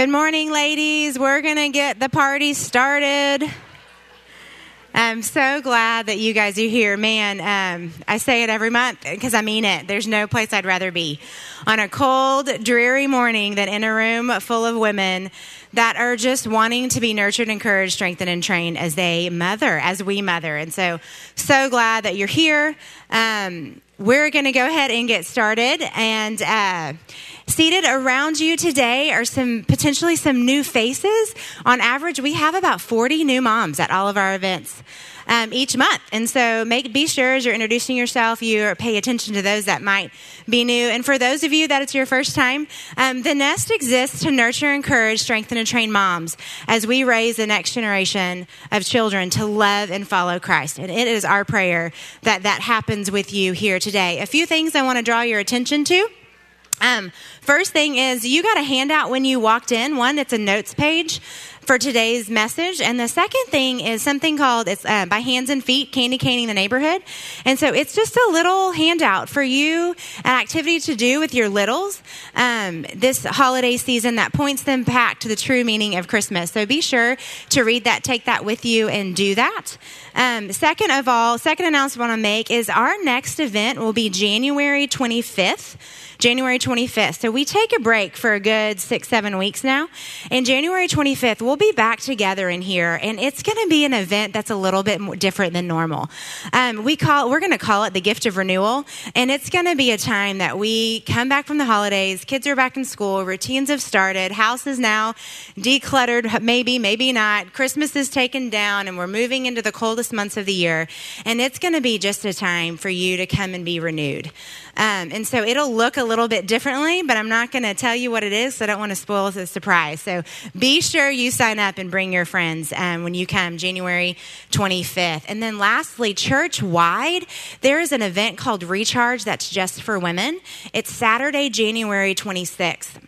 Good morning, ladies. We're going to get the party started. I'm so glad that you guys are here. Man, um, I say it every month because I mean it. There's no place I'd rather be on a cold, dreary morning than in a room full of women that are just wanting to be nurtured, encouraged, strengthened, and trained as they mother, as we mother. And so, so glad that you're here. Um, we're going to go ahead and get started. And uh, seated around you today are some potentially some new faces. On average, we have about 40 new moms at all of our events. Um, each month. And so make be sure as you're introducing yourself, you pay attention to those that might be new. And for those of you that it's your first time, um, the nest exists to nurture, encourage, strengthen, and train moms as we raise the next generation of children to love and follow Christ. And it is our prayer that that happens with you here today. A few things I want to draw your attention to. Um, first thing is you got a handout when you walked in. One, it's a notes page for today's message. And the second thing is something called it's uh, by Hands and Feet, Candy Caning the Neighborhood. And so it's just a little handout for you, an activity to do with your littles um, this holiday season that points them back to the true meaning of Christmas. So be sure to read that, take that with you, and do that. Um, second of all, second announcement I want to make is our next event will be January 25th. January 25th. So we take a break for a good six, seven weeks now. And January 25th, we'll be back together in here, and it's going to be an event that's a little bit more different than normal. Um, we call we're going to call it the gift of renewal, and it's going to be a time that we come back from the holidays. Kids are back in school, routines have started, house is now decluttered, maybe, maybe not. Christmas is taken down, and we're moving into the coldest months of the year, and it's going to be just a time for you to come and be renewed. Um, and so it'll look a little bit differently, but I'm not going to tell you what it is, so I don't want to spoil the surprise. So be sure you sign up and bring your friends um, when you come January 25th. And then lastly, church wide, there is an event called Recharge that's just for women. It's Saturday, January 26th.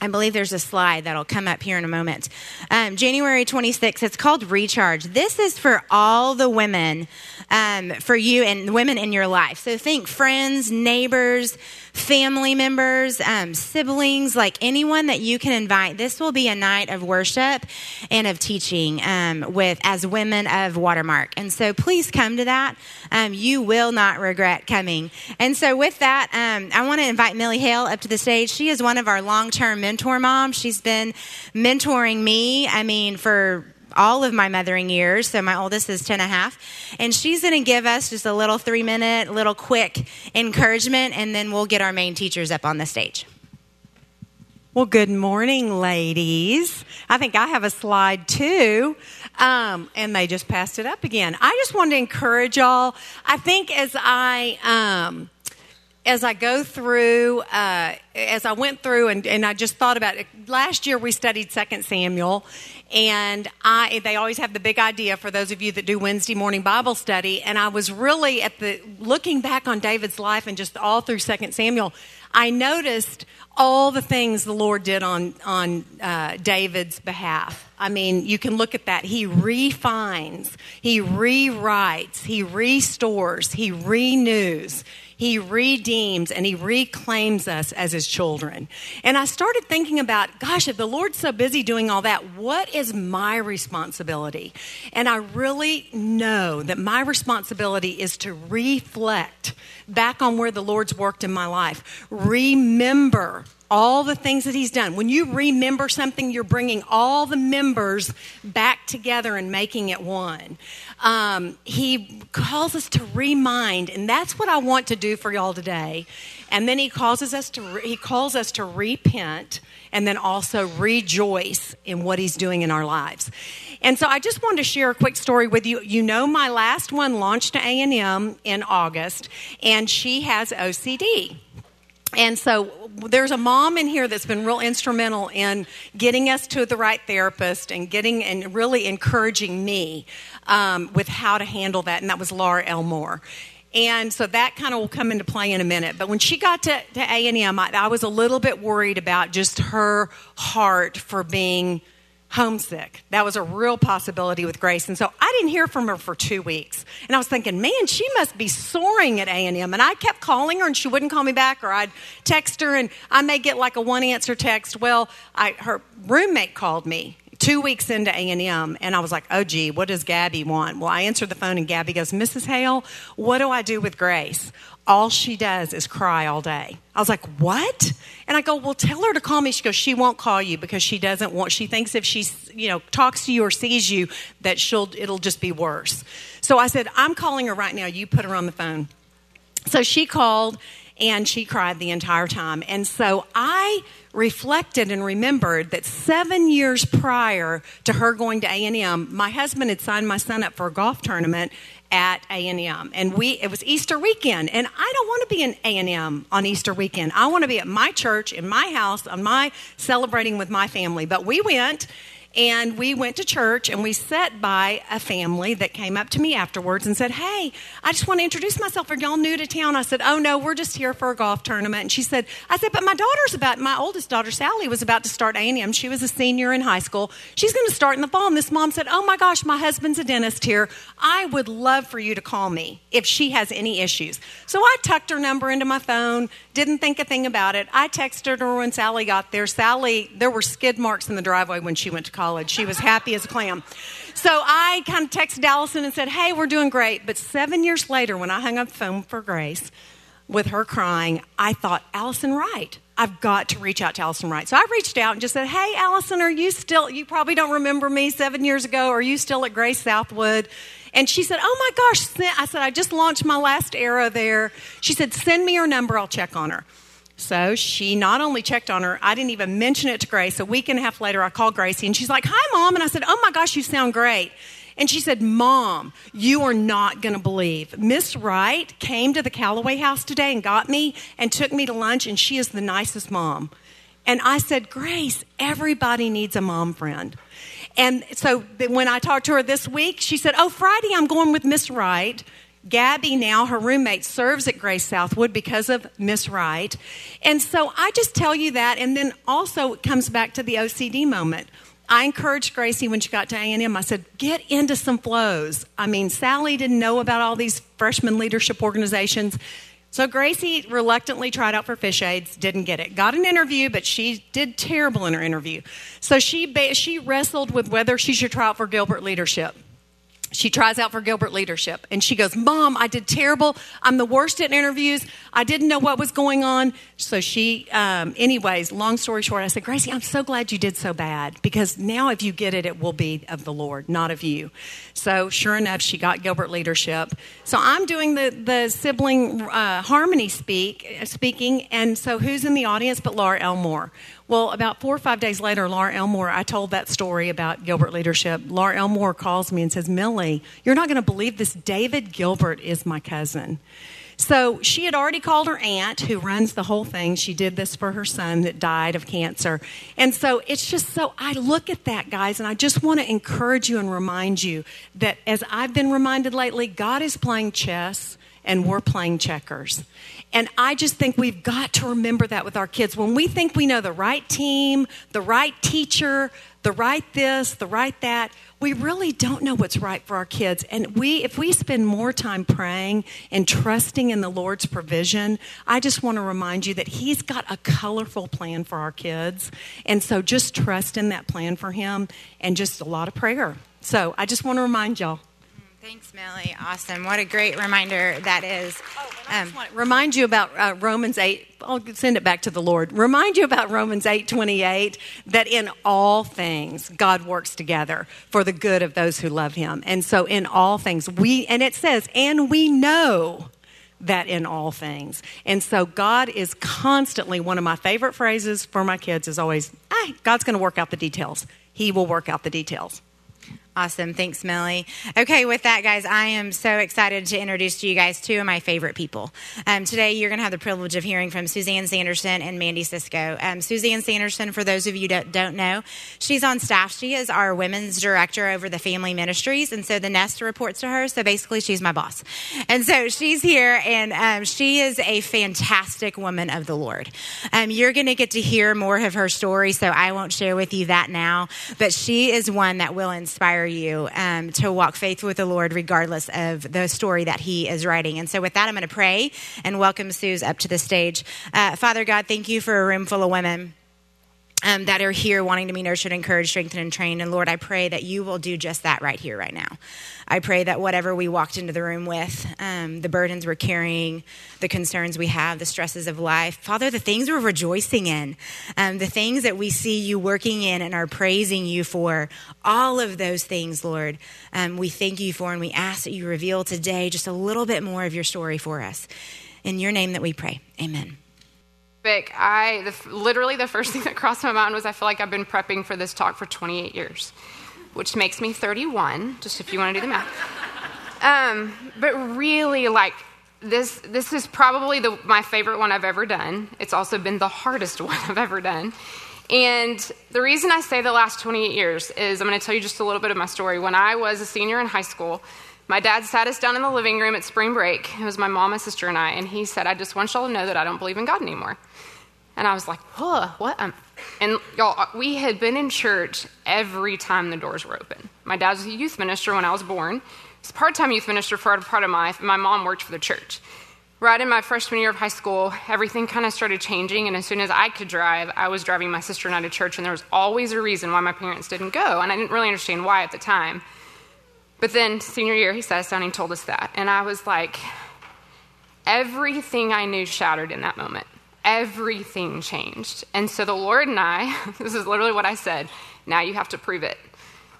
I believe there's a slide that'll come up here in a moment. Um, January 26th, it's called Recharge. This is for all the women, um, for you and the women in your life. So think friends, neighbors, family members, um, siblings, like anyone that you can invite. This will be a night of worship and of teaching um, with as women of Watermark. And so please come to that. Um, you will not regret coming. And so with that, um, I want to invite Millie Hale up to the stage. She is one of our long-term mentor moms. She's been mentoring me. I mean, for all of my mothering years. So my oldest is 10 and a half. And she's going to give us just a little three minute, little quick encouragement, and then we'll get our main teachers up on the stage. Well, good morning, ladies. I think I have a slide too. Um, and they just passed it up again. I just wanted to encourage y'all. I think as I, um, as I go through, uh, as I went through and, and I just thought about it, last year we studied Second Samuel, and I they always have the big idea for those of you that do Wednesday morning Bible study. And I was really at the looking back on David's life and just all through Second Samuel, I noticed all the things the Lord did on on uh, David's behalf. I mean, you can look at that. He refines, he rewrites, he restores, he renews. He redeems and He reclaims us as His children. And I started thinking about, gosh, if the Lord's so busy doing all that, what is my responsibility? And I really know that my responsibility is to reflect back on where the Lord's worked in my life. Remember all the things that he's done. When you remember something, you're bringing all the members back together and making it one. Um, he calls us to remind, and that's what I want to do for y'all today. And then he causes us to he calls us to repent and then also rejoice in what he's doing in our lives. And so I just wanted to share a quick story with you. You know my last one launched to A&M in August and she has OCD. And so there's a mom in here that's been real instrumental in getting us to the right therapist and getting and really encouraging me um, with how to handle that, and that was Laura Elmore. And so that kind of will come into play in a minute. But when she got to, to A&M, I, I was a little bit worried about just her heart for being homesick. That was a real possibility with Grace. And so I didn't hear from her for two weeks. And I was thinking, man, she must be soaring at A&M. And I kept calling her and she wouldn't call me back or I'd text her and I may get like a one answer text. Well, I, her roommate called me two weeks into A&M, and I was like, oh, gee, what does Gabby want? Well, I answered the phone, and Gabby goes, Mrs. Hale, what do I do with Grace? All she does is cry all day. I was like, what? And I go, well, tell her to call me. She goes, she won't call you because she doesn't want, she thinks if she, you know, talks to you or sees you that she'll, it'll just be worse. So I said, I'm calling her right now. You put her on the phone. So she called and she cried the entire time. And so I reflected and remembered that seven years prior to her going to A&M, my husband had signed my son up for a golf tournament at A&M and we it was Easter weekend and I don't want to be in A&M on Easter weekend. I want to be at my church in my house on my celebrating with my family. But we went and we went to church and we sat by a family that came up to me afterwards and said, Hey, I just want to introduce myself. Are y'all new to town? I said, Oh, no, we're just here for a golf tournament. And she said, I said, But my daughter's about, my oldest daughter, Sally, was about to start A&M. She was a senior in high school. She's going to start in the fall. And this mom said, Oh my gosh, my husband's a dentist here. I would love for you to call me if she has any issues. So I tucked her number into my phone, didn't think a thing about it. I texted her when Sally got there. Sally, there were skid marks in the driveway when she went to college. She was happy as a clam. So I kind of texted Allison and said, Hey, we're doing great. But seven years later, when I hung up the phone for Grace with her crying, I thought, Allison Wright. I've got to reach out to Allison Wright. So I reached out and just said, Hey, Allison, are you still, you probably don't remember me seven years ago. Are you still at Grace Southwood? And she said, Oh my gosh. I said, I just launched my last era there. She said, Send me her number. I'll check on her. So she not only checked on her, I didn't even mention it to Grace. A week and a half later, I called Gracie and she's like, Hi, mom. And I said, Oh my gosh, you sound great. And she said, Mom, you are not going to believe. Miss Wright came to the Callaway house today and got me and took me to lunch, and she is the nicest mom. And I said, Grace, everybody needs a mom friend. And so when I talked to her this week, she said, Oh, Friday I'm going with Miss Wright Gabby, now her roommate, serves at Grace Southwood because of Miss Wright. And so I just tell you that. And then also it comes back to the OCD moment. I encouraged Gracie when she got to A&M. I said, get into some FLOs. I mean, Sally didn't know about all these freshman leadership organizations. So Gracie reluctantly tried out for Fish Aides, didn't get it. Got an interview, but she did terrible in her interview. So she, she wrestled with whether she should try out for Gilbert leadership she tries out for Gilbert leadership and she goes, Mom, I did terrible. I'm the worst at interviews. I didn't know what was going on. So she, um, anyways, long story short, I said, Gracie, I'm so glad you did so bad because now if you get it, it will be of the Lord, not of you. So sure enough, she got Gilbert leadership. So I'm doing the, the sibling uh, harmony speak, speaking. And so who's in the audience but Laura Elmore? Well, about four or five days later, Laura Elmore, I told that story about Gilbert leadership. Laura Elmore calls me and says, Millie, you're not going to believe this. David Gilbert is my cousin. So she had already called her aunt, who runs the whole thing. She did this for her son that died of cancer. And so it's just so, I look at that, guys, and I just want to encourage you and remind you that as I've been reminded lately, God is playing chess and we're playing checkers. And I just think we've got to remember that with our kids. When we think we know the right team, the right teacher, the right this, the right that, we really don't know what's right for our kids. And we if we spend more time praying and trusting in the Lord's provision, I just want to remind you that he's got a colorful plan for our kids. And so just trust in that plan for him and just a lot of prayer. So I just want to remind y'all Thanks, Millie. Awesome. What a great reminder that is. Oh, um, remind you about uh, Romans 8. I'll send it back to the Lord. Remind you about Romans 8 28, that in all things, God works together for the good of those who love him. And so, in all things, we, and it says, and we know that in all things. And so, God is constantly, one of my favorite phrases for my kids is always, ah, God's going to work out the details. He will work out the details. Awesome. Thanks, Millie. Okay, with that, guys, I am so excited to introduce to you guys two of my favorite people. Um, today, you're going to have the privilege of hearing from Suzanne Sanderson and Mandy Cisco. Um, Suzanne Sanderson, for those of you that don't know, she's on staff. She is our women's director over the family ministries, and so the nest reports to her. So basically, she's my boss. And so she's here, and um, she is a fantastic woman of the Lord. Um, you're going to get to hear more of her story, so I won't share with you that now, but she is one that will inspire you um, to walk faithful with the Lord regardless of the story that He is writing. And so, with that, I'm going to pray and welcome Suze up to the stage. Uh, Father God, thank you for a room full of women um, that are here wanting to be nurtured, encouraged, strengthened, and trained. And Lord, I pray that you will do just that right here, right now. I pray that whatever we walked into the room with, um, the burdens we're carrying, the concerns we have, the stresses of life, Father, the things we're rejoicing in, um, the things that we see you working in and are praising you for, all of those things, Lord, um, we thank you for, and we ask that you reveal today just a little bit more of your story for us. In your name that we pray. Amen. I the, literally the first thing that crossed my mind was I feel like I've been prepping for this talk for 28 years, which makes me 31. Just if you want to do the math. Um, but really, like this, this is probably the, my favorite one I've ever done. It's also been the hardest one I've ever done. And the reason I say the last 28 years is I'm going to tell you just a little bit of my story. When I was a senior in high school, my dad sat us down in the living room at spring break. It was my mom, my sister, and I, and he said, I just want y'all to know that I don't believe in God anymore. And I was like, huh, what? Um, and y'all, uh, we had been in church every time the doors were open. My dad was a youth minister when I was born. He's a part time youth minister for a part of my life, and my mom worked for the church. Right in my freshman year of high school, everything kind of started changing, and as soon as I could drive, I was driving my sister and I to church, and there was always a reason why my parents didn't go, and I didn't really understand why at the time. But then, senior year, he sat us down and told us that, and I was like, everything I knew shattered in that moment everything changed. And so the Lord and I, this is literally what I said, now you have to prove it.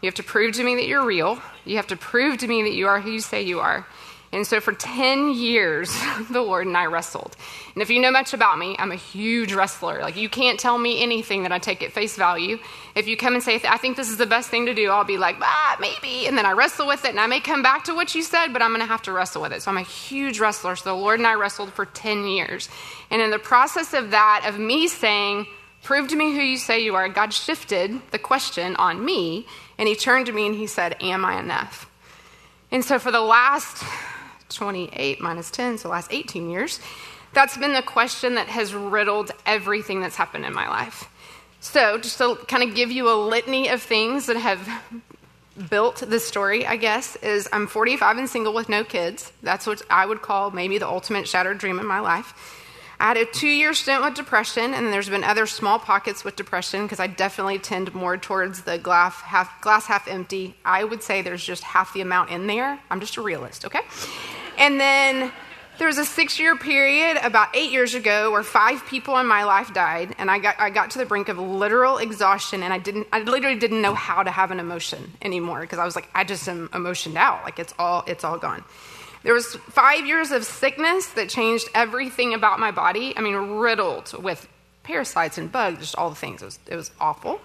You have to prove to me that you're real. You have to prove to me that you are who you say you are. And so for 10 years, the Lord and I wrestled. And if you know much about me, I'm a huge wrestler. Like, you can't tell me anything that I take at face value. If you come and say, I think this is the best thing to do, I'll be like, ah, maybe. And then I wrestle with it, and I may come back to what you said, but I'm going to have to wrestle with it. So I'm a huge wrestler. So the Lord and I wrestled for 10 years. And in the process of that, of me saying, prove to me who you say you are, God shifted the question on me, and He turned to me and He said, Am I enough? And so for the last 28 minus 10, so last 18 years, that's been the question that has riddled everything that's happened in my life. So, just to kind of give you a litany of things that have built this story, I guess, is I'm 45 and single with no kids. That's what I would call maybe the ultimate shattered dream in my life. I had a two year stint with depression, and there's been other small pockets with depression because I definitely tend more towards the glass half, glass half empty. I would say there's just half the amount in there. I'm just a realist, okay? And then there was a six year period about eight years ago where five people in my life died, and I got, I got to the brink of literal exhaustion, and I, didn't, I literally didn't know how to have an emotion anymore because I was like, I just am emotioned out. Like, it's all, it's all gone. There was five years of sickness that changed everything about my body. I mean, riddled with parasites and bugs, just all the things. It was, it was awful.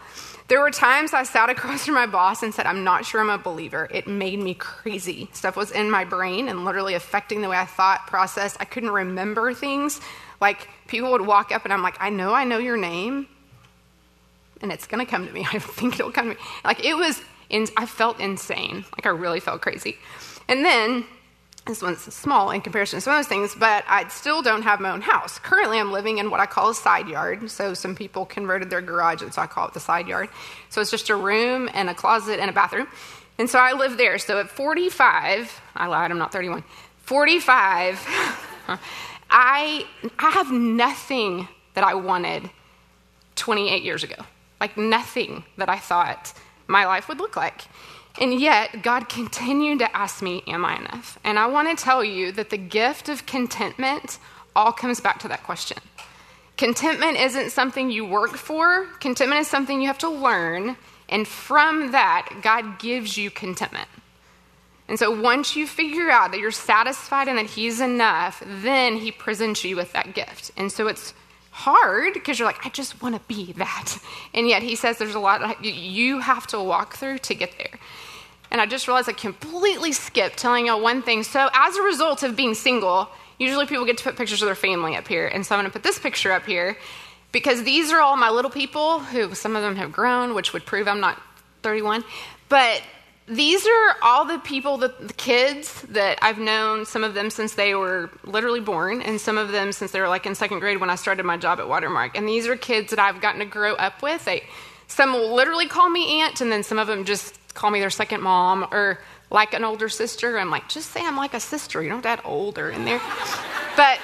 There were times I sat across from my boss and said, I'm not sure I'm a believer. It made me crazy. Stuff was in my brain and literally affecting the way I thought, processed. I couldn't remember things. Like people would walk up and I'm like, I know I know your name. And it's going to come to me. I think it'll come to me. Like it was, in, I felt insane. Like I really felt crazy. And then this one's small in comparison to some of those things, but I still don't have my own house. Currently, I'm living in what I call a side yard. So some people converted their garage, and so I call it the side yard. So it's just a room and a closet and a bathroom. And so I live there. So at 45, I lied, I'm not 31. 45, I, I have nothing that I wanted 28 years ago. Like nothing that I thought my life would look like. And yet, God continued to ask me, Am I enough? And I want to tell you that the gift of contentment all comes back to that question. Contentment isn't something you work for, contentment is something you have to learn. And from that, God gives you contentment. And so once you figure out that you're satisfied and that He's enough, then He presents you with that gift. And so it's hard because you're like, I just want to be that. And yet He says there's a lot you have to walk through to get there. And I just realized I completely skipped telling y'all one thing. So, as a result of being single, usually people get to put pictures of their family up here. And so I'm going to put this picture up here because these are all my little people who some of them have grown, which would prove I'm not 31. But these are all the people, the, the, kids that I've known, some of them since they were literally born, and some of them since they were like in second grade when I started my job at Watermark. And these are kids that I've gotten to grow up with. They, some will literally call me aunt, and then some of them just call me their second mom or like an older sister. I'm like, just say I'm like a sister. You don't have that older in there. but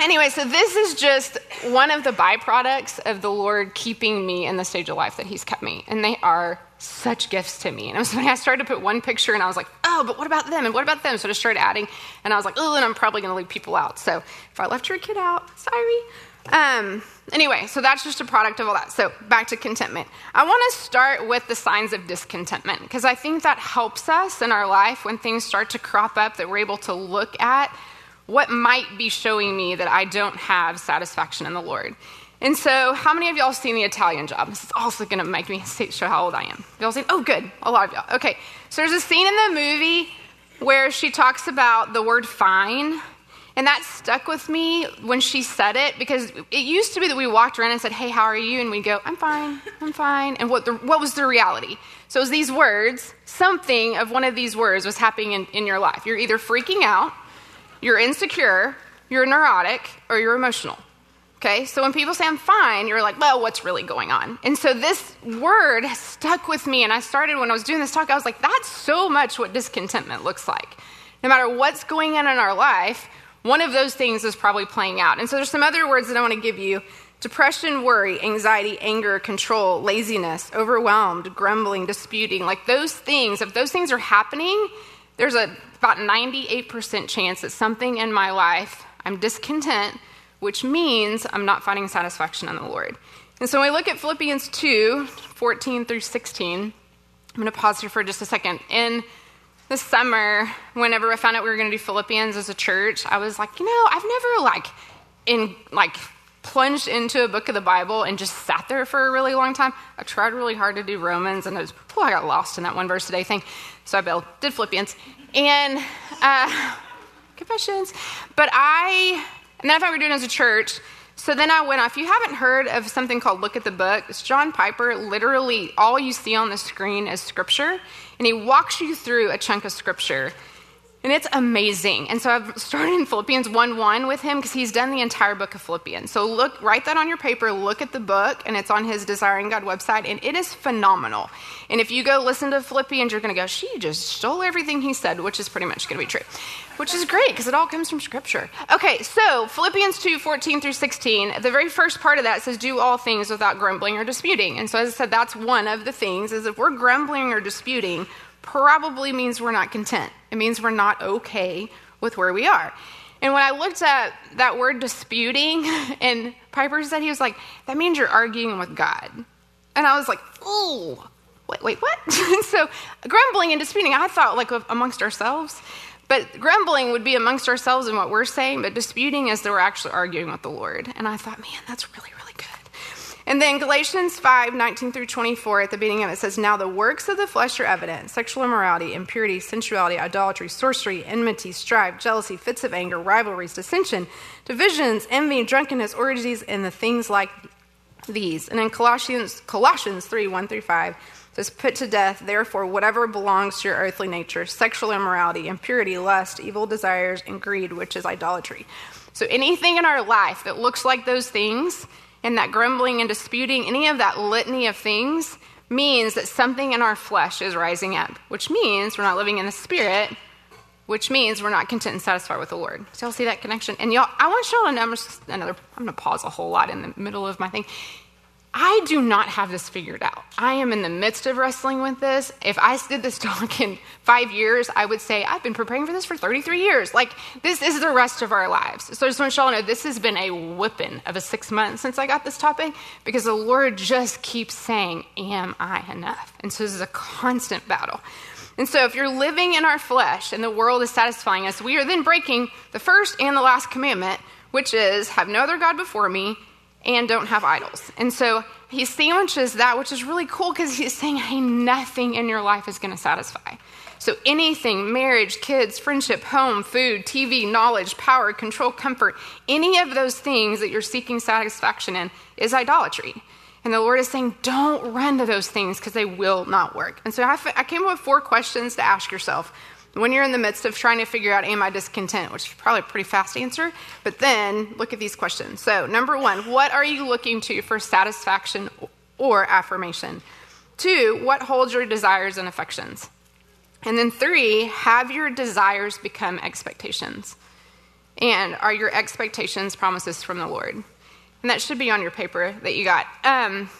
anyway, so this is just one of the byproducts of the Lord keeping me in the stage of life that He's kept me. And they are such gifts to me. And it was when I started to put one picture and I was like, oh, but what about them? And what about them? So I just started adding. And I was like, oh, and I'm probably going to leave people out. So if I left your kid out, sorry. Um, anyway, so that's just a product of all that. So back to contentment. I want to start with the signs of discontentment because I think that helps us in our life when things start to crop up that we're able to look at what might be showing me that I don't have satisfaction in the Lord. And so, how many of y'all seen the Italian job? This is also going to make me show how old I am. Y'all seen? Oh, good. A lot of y'all. Okay. So, there's a scene in the movie where she talks about the word fine. And that stuck with me when she said it because it used to be that we walked around and said, Hey, how are you? And we'd go, I'm fine, I'm fine. And what, the, what was the reality? So, it was these words, something of one of these words was happening in, in your life. You're either freaking out, you're insecure, you're neurotic, or you're emotional. Okay, so when people say I'm fine, you're like, well, what's really going on? And so this word stuck with me, and I started when I was doing this talk, I was like, that's so much what discontentment looks like. No matter what's going on in our life, one of those things is probably playing out. And so there's some other words that I want to give you depression, worry, anxiety, anger, control, laziness, overwhelmed, grumbling, disputing. Like those things, if those things are happening, there's a about 98% chance that something in my life, I'm discontent which means I'm not finding satisfaction in the Lord. And so when we look at Philippians 2 14 through 16, I'm going to pause here for just a second. In the summer, whenever I found out we were going to do Philippians as a church, I was like, you know, I've never like in like plunged into a book of the Bible and just sat there for a really long time. I tried really hard to do Romans, and I was, oh, I got lost in that one verse today thing. So I built, did Philippians, and uh, confessions. But I and that's how we're doing as a church. So then I went off. You haven't heard of something called Look at the Book, it's John Piper. Literally, all you see on the screen is scripture, and he walks you through a chunk of scripture. And it's amazing. And so I've started in Philippians 1 1 with him because he's done the entire book of Philippians. So look, write that on your paper, look at the book, and it's on his Desiring God website, and it is phenomenal. And if you go listen to Philippians, you're going to go, she just stole everything he said, which is pretty much going to be true, which is great because it all comes from Scripture. Okay, so Philippians 2 14 through 16, the very first part of that says, do all things without grumbling or disputing. And so as I said, that's one of the things, is if we're grumbling or disputing, probably means we're not content. It means we're not okay with where we are. And when I looked at that word disputing, and Piper said, he was like, that means you're arguing with God. And I was like, oh, wait, wait, what? so grumbling and disputing, I thought like amongst ourselves. But grumbling would be amongst ourselves in what we're saying, but disputing is that we're actually arguing with the Lord. And I thought, man, that's really. And then Galatians 5 19 through 24, at the beginning of it says, Now the works of the flesh are evident sexual immorality, impurity, sensuality, idolatry, sorcery, enmity, strife, jealousy, fits of anger, rivalries, dissension, divisions, envy, drunkenness, orgies, and the things like these. And in Colossians, Colossians 3 1 through 5, says, Put to death, therefore, whatever belongs to your earthly nature sexual immorality, impurity, lust, evil desires, and greed, which is idolatry. So anything in our life that looks like those things, and that grumbling and disputing, any of that litany of things, means that something in our flesh is rising up, which means we're not living in the spirit, which means we're not content and satisfied with the Lord. So y'all see that connection? And y'all, I want y'all to know, another, I'm going to pause a whole lot in the middle of my thing. I do not have this figured out. I am in the midst of wrestling with this. If I did this talk in five years, I would say, I've been preparing for this for 33 years. Like, this is the rest of our lives. So I just want y'all to know this has been a whipping of a six months since I got this topic because the Lord just keeps saying, Am I enough? And so this is a constant battle. And so if you're living in our flesh and the world is satisfying us, we are then breaking the first and the last commandment, which is, Have no other God before me and don't have idols. And so he sandwiches that, which is really cool because he's saying, hey, nothing in your life is going to satisfy. So anything, marriage, kids, friendship, home, food, TV, knowledge, power, control, comfort, any of those things that you're seeking satisfaction in is idolatry. And the Lord is saying, don't run to those things because they will not work. And so I, I came up with four questions to ask yourself when you're in the midst of trying to figure out, am I discontent? Which is probably a pretty fast answer. But then look at these questions. So, number one, what are you looking to for satisfaction or affirmation? Two, what holds your desires and affections? And then three, have your desires become expectations? And are your expectations promises from the Lord? And that should be on your paper that you got. Um,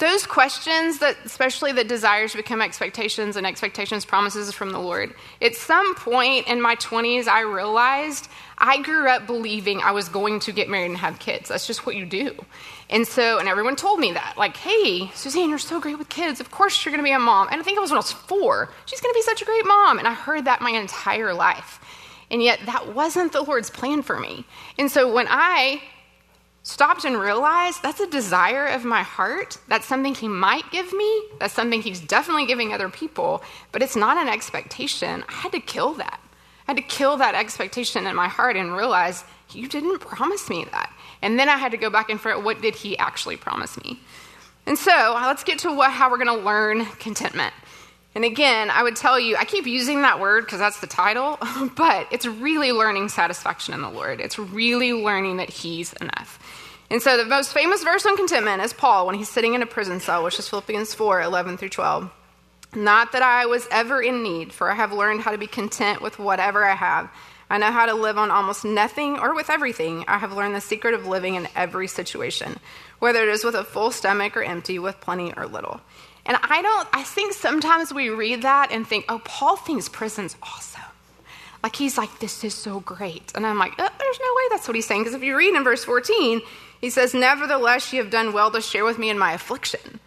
those questions that especially the desires become expectations and expectations promises from the lord. At some point in my 20s i realized i grew up believing i was going to get married and have kids. That's just what you do. And so and everyone told me that like hey suzanne you're so great with kids. Of course you're going to be a mom. And i think it was when i was four. She's going to be such a great mom. And i heard that my entire life. And yet that wasn't the lord's plan for me. And so when i stopped and realized that's a desire of my heart. That's something he might give me. That's something he's definitely giving other people, but it's not an expectation. I had to kill that. I had to kill that expectation in my heart and realize you didn't promise me that. And then I had to go back and figure out what did he actually promise me. And so uh, let's get to what, how we're going to learn contentment. And again, I would tell you, I keep using that word because that's the title, but it's really learning satisfaction in the Lord. It's really learning that He's enough. And so the most famous verse on contentment is Paul when he's sitting in a prison cell, which is Philippians 4 11 through 12. Not that I was ever in need, for I have learned how to be content with whatever I have. I know how to live on almost nothing or with everything. I have learned the secret of living in every situation, whether it is with a full stomach or empty, with plenty or little. And I don't, I think sometimes we read that and think, oh, Paul thinks prison's awesome. Like he's like, this is so great. And I'm like, oh, there's no way that's what he's saying. Because if you read in verse 14, he says, Nevertheless, you have done well to share with me in my affliction.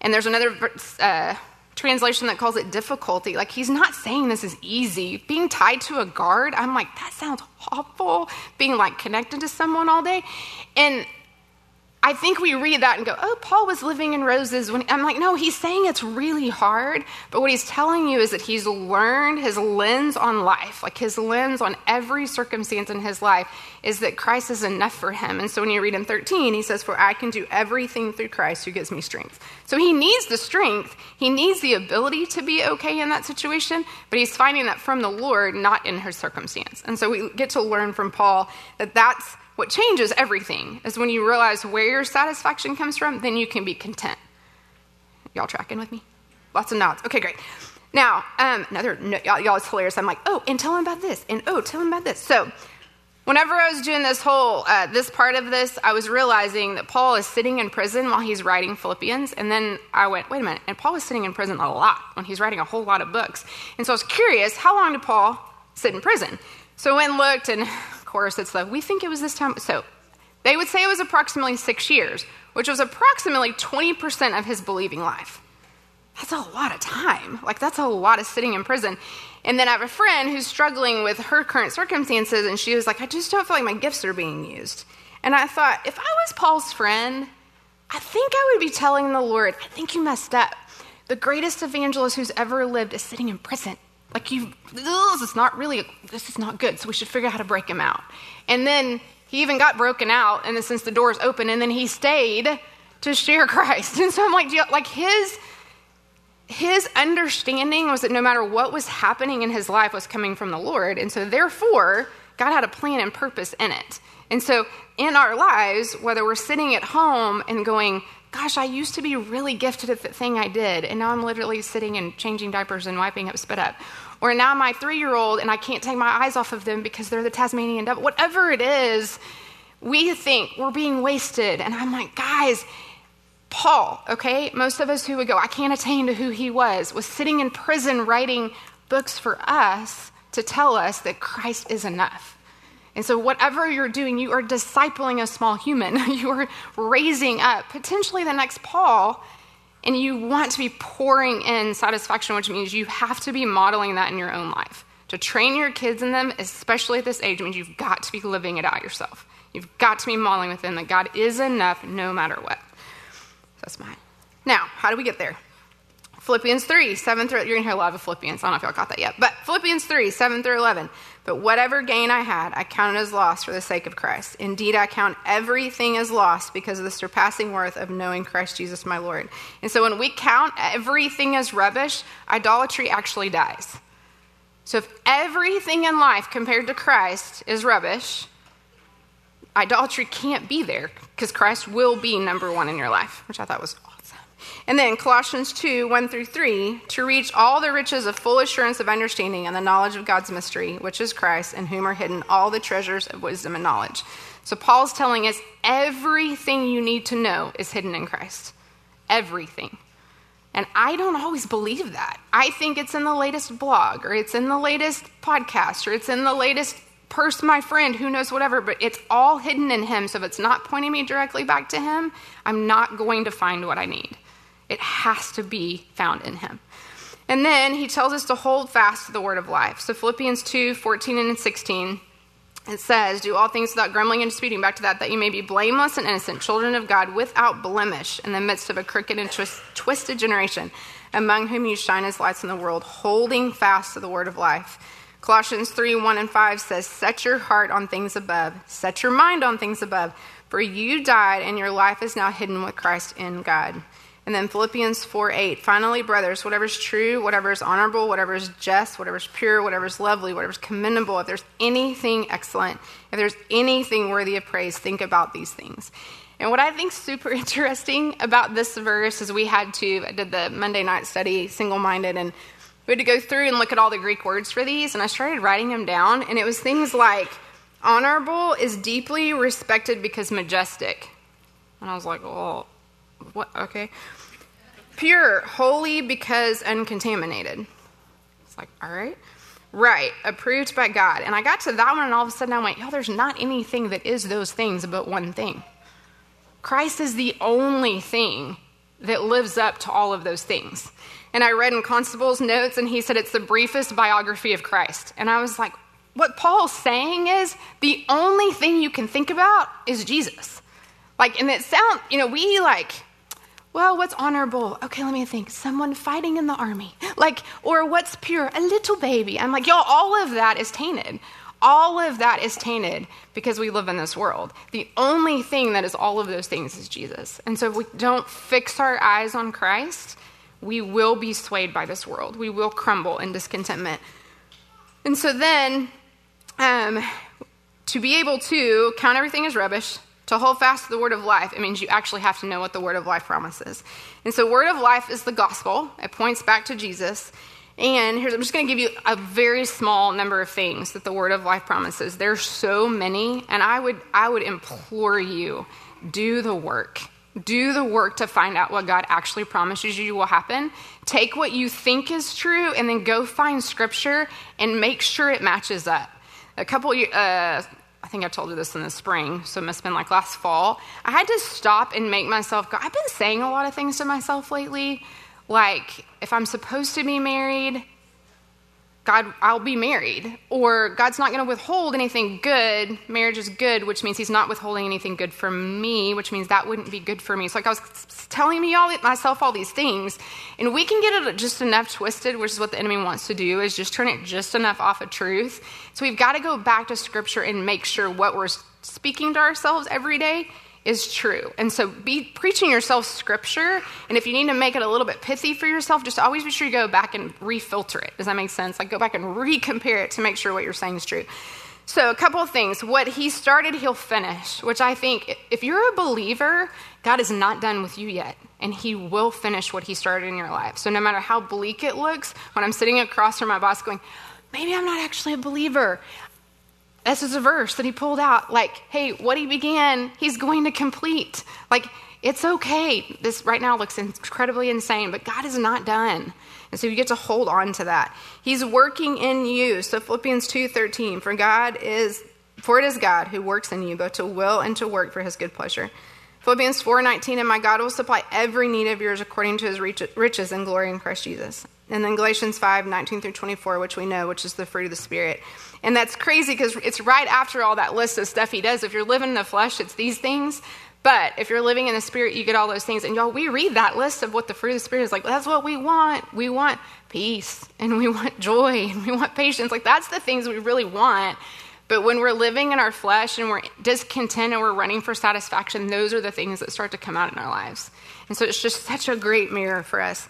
And there's another uh, translation that calls it difficulty. Like, he's not saying this is easy. Being tied to a guard, I'm like, that sounds awful. Being like connected to someone all day. And I think we read that and go, oh, Paul was living in roses. When I'm like, no, he's saying it's really hard. But what he's telling you is that he's learned his lens on life, like his lens on every circumstance in his life, is that Christ is enough for him. And so when you read in 13, he says, For I can do everything through Christ who gives me strength. So he needs the strength, he needs the ability to be okay in that situation, but he's finding that from the Lord, not in his circumstance. And so we get to learn from Paul that that's what changes everything is when you realize where your satisfaction comes from, then you can be content. Y'all tracking with me? Lots of nods. Okay, great. Now, um, another, no, y'all, y'all, it's hilarious. I'm like, oh, and tell him about this, and oh, tell him about this. So, whenever I was doing this whole, uh, this part of this, I was realizing that Paul is sitting in prison while he's writing Philippians. And then I went, wait a minute. And Paul was sitting in prison a lot when he's writing a whole lot of books. And so I was curious, how long did Paul sit in prison? So I went and looked, and of course, it's like, we think it was this time. So they would say it was approximately six years, which was approximately 20% of his believing life. That's a lot of time. Like, that's a lot of sitting in prison. And then I have a friend who's struggling with her current circumstances, and she was like, I just don't feel like my gifts are being used. And I thought, if I was Paul's friend, I think I would be telling the Lord, I think you messed up. The greatest evangelist who's ever lived is sitting in prison. Like you, this is not really, this is not good. So we should figure out how to break him out. And then he even got broken out, and since the door doors open, and then he stayed to share Christ. And so I'm like, like his his understanding was that no matter what was happening in his life was coming from the Lord, and so therefore God had a plan and purpose in it. And so in our lives, whether we're sitting at home and going, gosh, I used to be really gifted at the thing I did, and now I'm literally sitting and changing diapers and wiping up spit up. Or now my three year old and I can't take my eyes off of them because they're the Tasmanian devil. Whatever it is, we think we're being wasted. And I'm like, guys, Paul, okay, most of us who would go, I can't attain to who he was, was sitting in prison writing books for us to tell us that Christ is enough. And so, whatever you're doing, you are discipling a small human. you are raising up potentially the next Paul and you want to be pouring in satisfaction, which means you have to be modeling that in your own life. To train your kids in them, especially at this age, means you've got to be living it out yourself. You've got to be modeling with them that God is enough no matter what. Mine. Now, how do we get there? Philippians 3, 7 through, you're going to hear a lot of Philippians. I don't know if y'all caught that yet. But Philippians 3, 7 through 11. But whatever gain I had, I counted as loss for the sake of Christ. Indeed, I count everything as loss because of the surpassing worth of knowing Christ Jesus my Lord. And so when we count everything as rubbish, idolatry actually dies. So if everything in life compared to Christ is rubbish, idolatry can't be there because Christ will be number one in your life, which I thought was awesome. and then Colossians 2 1 through 3 to reach all the riches of full assurance of understanding and the knowledge of God's mystery, which is Christ, in whom are hidden all the treasures of wisdom and knowledge. So Paul's telling us everything you need to know is hidden in Christ. Everything. And I don't always believe that. I think it's in the latest blog or it's in the latest podcast or it's in the latest person, my friend, who knows whatever, but it's all hidden in him. So if it's not pointing me directly back to him, I'm not going to find what I need. It has to be found in him. And then he tells us to hold fast to the word of life. So Philippians 2 14 and 16, it says, Do all things without grumbling and disputing. Back to that, that you may be blameless and innocent, children of God without blemish in the midst of a crooked and twist, twisted generation, among whom you shine as lights in the world, holding fast to the word of life. Colossians 3 1 and 5 says, Set your heart on things above, set your mind on things above, for you died, and your life is now hidden with Christ in God. And then Philippians 4 8. Finally, brothers, whatever is true, whatever is honorable, whatever is just, whatever is pure, whatever is lovely, whatever is commendable, if there's anything excellent, if there's anything worthy of praise, think about these things. And what I think super interesting about this verse is we had to, I did the Monday night study, single minded, and we had to go through and look at all the Greek words for these, and I started writing them down, and it was things like honorable is deeply respected because majestic. And I was like, well, what? Okay. Pure, holy because uncontaminated. It's like, all right. Right, approved by God. And I got to that one, and all of a sudden I went, yo, there's not anything that is those things but one thing. Christ is the only thing that lives up to all of those things. And I read in Constable's notes, and he said it's the briefest biography of Christ. And I was like, what Paul's saying is the only thing you can think about is Jesus. Like, and it sounds, you know, we like, well, what's honorable? Okay, let me think. Someone fighting in the army. Like, or what's pure? A little baby. I'm like, y'all, all of that is tainted. All of that is tainted because we live in this world. The only thing that is all of those things is Jesus. And so if we don't fix our eyes on Christ, we will be swayed by this world. We will crumble in discontentment. And so then, um, to be able to count everything as rubbish, to hold fast to the word of life, it means you actually have to know what the word of life promises. And so, word of life is the gospel, it points back to Jesus. And here's, I'm just going to give you a very small number of things that the word of life promises. There's so many, and I would, I would implore you do the work. Do the work to find out what God actually promises you will happen. Take what you think is true and then go find scripture and make sure it matches up. A couple, uh, I think I told you this in the spring, so it must have been like last fall. I had to stop and make myself go. I've been saying a lot of things to myself lately, like if I'm supposed to be married, God, I'll be married. Or God's not going to withhold anything good. Marriage is good, which means He's not withholding anything good from me, which means that wouldn't be good for me. So, like, I was telling me all myself all these things, and we can get it just enough twisted, which is what the enemy wants to do, is just turn it just enough off of truth. So, we've got to go back to Scripture and make sure what we're speaking to ourselves every day is true. And so be preaching yourself scripture. And if you need to make it a little bit pithy for yourself, just always be sure you go back and refilter it. Does that make sense? Like go back and recompare it to make sure what you're saying is true. So, a couple of things. What he started, he'll finish, which I think if you're a believer, God is not done with you yet, and he will finish what he started in your life. So, no matter how bleak it looks, when I'm sitting across from my boss going, maybe I'm not actually a believer, this is a verse that he pulled out like, hey, what he began, he's going to complete. Like, it's okay. This right now looks incredibly insane, but God is not done. And so you get to hold on to that. He's working in you. So Philippians 2:13, for God is for it is God who works in you both to will and to work for his good pleasure. Philippians 4:19 and my God will supply every need of yours according to his riches and glory in Christ Jesus. And then Galatians 5:19 through 24, which we know, which is the fruit of the spirit. And that's crazy because it's right after all that list of stuff he does. If you're living in the flesh, it's these things. But if you're living in the spirit, you get all those things. And y'all, we read that list of what the fruit of the spirit is like. That's what we want. We want peace and we want joy and we want patience. Like that's the things we really want. But when we're living in our flesh and we're discontent and we're running for satisfaction, those are the things that start to come out in our lives. And so it's just such a great mirror for us.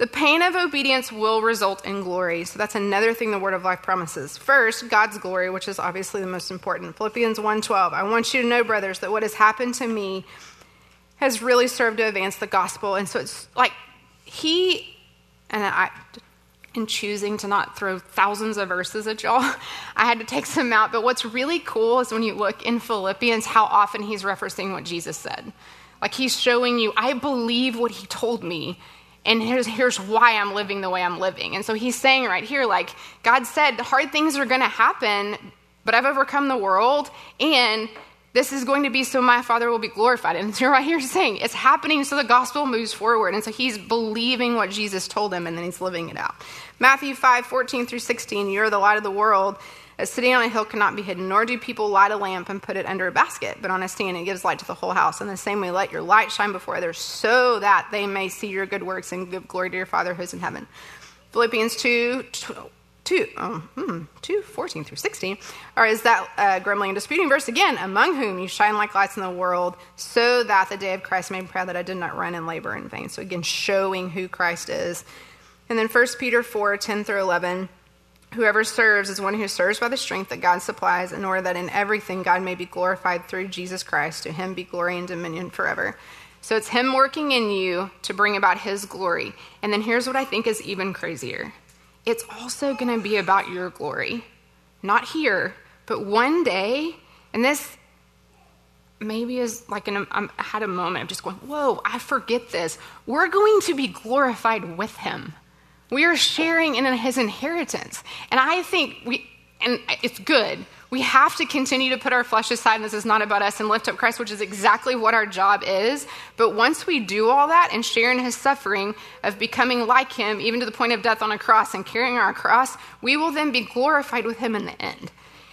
The pain of obedience will result in glory. So that's another thing the word of life promises. First, God's glory, which is obviously the most important. Philippians 1:12. I want you to know, brothers, that what has happened to me has really served to advance the gospel. And so it's like he and I in choosing to not throw thousands of verses at y'all. I had to take some out. But what's really cool is when you look in Philippians, how often he's referencing what Jesus said. Like he's showing you, I believe what he told me. And here's, here's why I'm living the way I'm living. And so he's saying right here, like, God said, hard things are going to happen, but I've overcome the world. And this is going to be so my Father will be glorified. And so right here saying it's happening so the gospel moves forward. And so he's believing what Jesus told him and then he's living it out. Matthew 5, 14 through 16, you're the light of the world. A city on a hill cannot be hidden, nor do people light a lamp and put it under a basket, but on a stand it gives light to the whole house. In the same way, let your light shine before others so that they may see your good works and give glory to your Father who's in heaven. Philippians 2, 2, um, hmm, 2 14 through 16, or is that uh, grumbling and disputing verse again, among whom you shine like lights in the world, so that the day of Christ may be proud that I did not run and labor in vain. So again, showing who Christ is. And then 1 Peter 4 10 through 11, whoever serves is one who serves by the strength that God supplies, in order that in everything God may be glorified through Jesus Christ. To him be glory and dominion forever. So it's him working in you to bring about his glory. And then here's what I think is even crazier it's also going to be about your glory. Not here, but one day, and this maybe is like an, um, I had a moment of just going, whoa, I forget this. We're going to be glorified with him. We are sharing in his inheritance. And I think we, and it's good. We have to continue to put our flesh aside, and this is not about us, and lift up Christ, which is exactly what our job is. But once we do all that and share in his suffering of becoming like him, even to the point of death on a cross and carrying our cross, we will then be glorified with him in the end.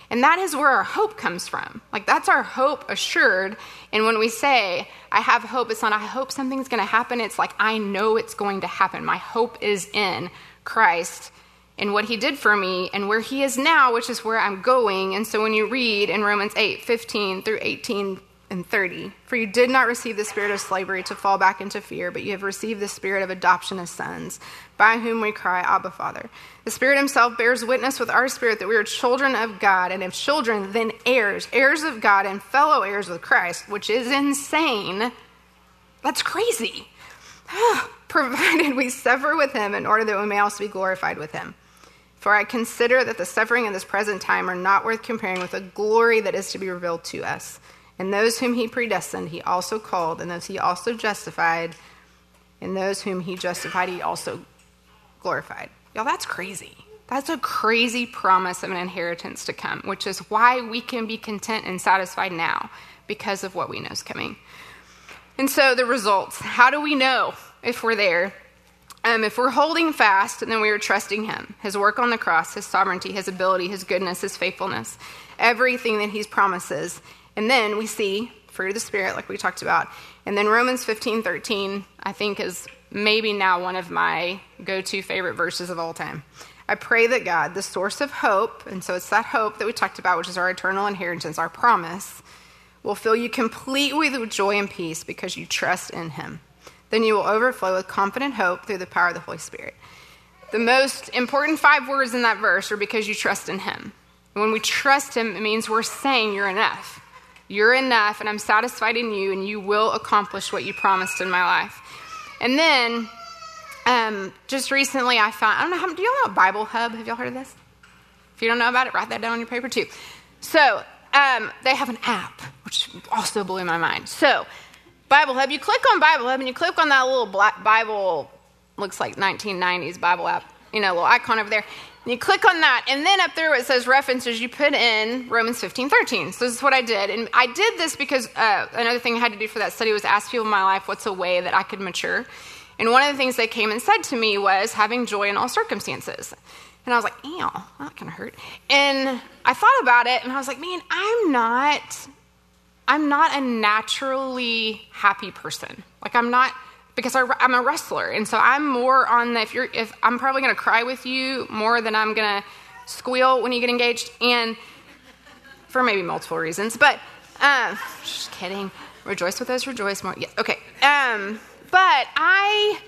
And that is where our hope comes from. Like, that's our hope assured. And when we say, I have hope, it's not, I hope something's going to happen. It's like, I know it's going to happen. My hope is in Christ and what he did for me and where he is now, which is where I'm going. And so when you read in Romans 8 15 through 18 and 30, for you did not receive the spirit of slavery to fall back into fear, but you have received the spirit of adoption as sons, by whom we cry, Abba, Father. The Spirit Himself bears witness with our spirit that we are children of God, and if children, then heirs, heirs of God, and fellow heirs with Christ, which is insane. That's crazy. Provided we suffer with Him in order that we may also be glorified with Him. For I consider that the suffering of this present time are not worth comparing with the glory that is to be revealed to us. And those whom he predestined, he also called, and those he also justified, and those whom he justified, he also glorified. Y'all, that's crazy. That's a crazy promise of an inheritance to come, which is why we can be content and satisfied now because of what we know is coming. And so the results how do we know if we're there? Um, if we're holding fast, then we are trusting Him, His work on the cross, His sovereignty, His ability, His goodness, His faithfulness, everything that He promises. And then we see fruit of the Spirit, like we talked about. And then Romans 15 13, I think, is maybe now one of my go to favorite verses of all time. I pray that God, the source of hope, and so it's that hope that we talked about, which is our eternal inheritance, our promise, will fill you completely with joy and peace because you trust in Him. Then you will overflow with confident hope through the power of the Holy Spirit. The most important five words in that verse are because you trust in Him. when we trust Him, it means we're saying you're enough. You're enough, and I'm satisfied in you, and you will accomplish what you promised in my life. And then, um, just recently, I found I don't know how do you all know Bible Hub? Have y'all heard of this? If you don't know about it, write that down on your paper too. So um, they have an app, which also blew my mind. So Bible Hub, you click on Bible Hub and you click on that little black Bible, looks like 1990s Bible app. you know, little icon over there. And you click on that, and then up there it says references, you put in Romans 15, 13. So this is what I did. And I did this because uh, another thing I had to do for that study was ask people in my life what's a way that I could mature. And one of the things they came and said to me was having joy in all circumstances. And I was like, ew, that kind of hurt. And I thought about it, and I was like, man, I'm not, I'm not a naturally happy person. Like I'm not because I, am a wrestler, and so I'm more on the if you're if I'm probably going to cry with you more than I'm going to squeal when you get engaged, and for maybe multiple reasons. But um, just kidding. Rejoice with us, rejoice more. Yes, okay. Um, but I.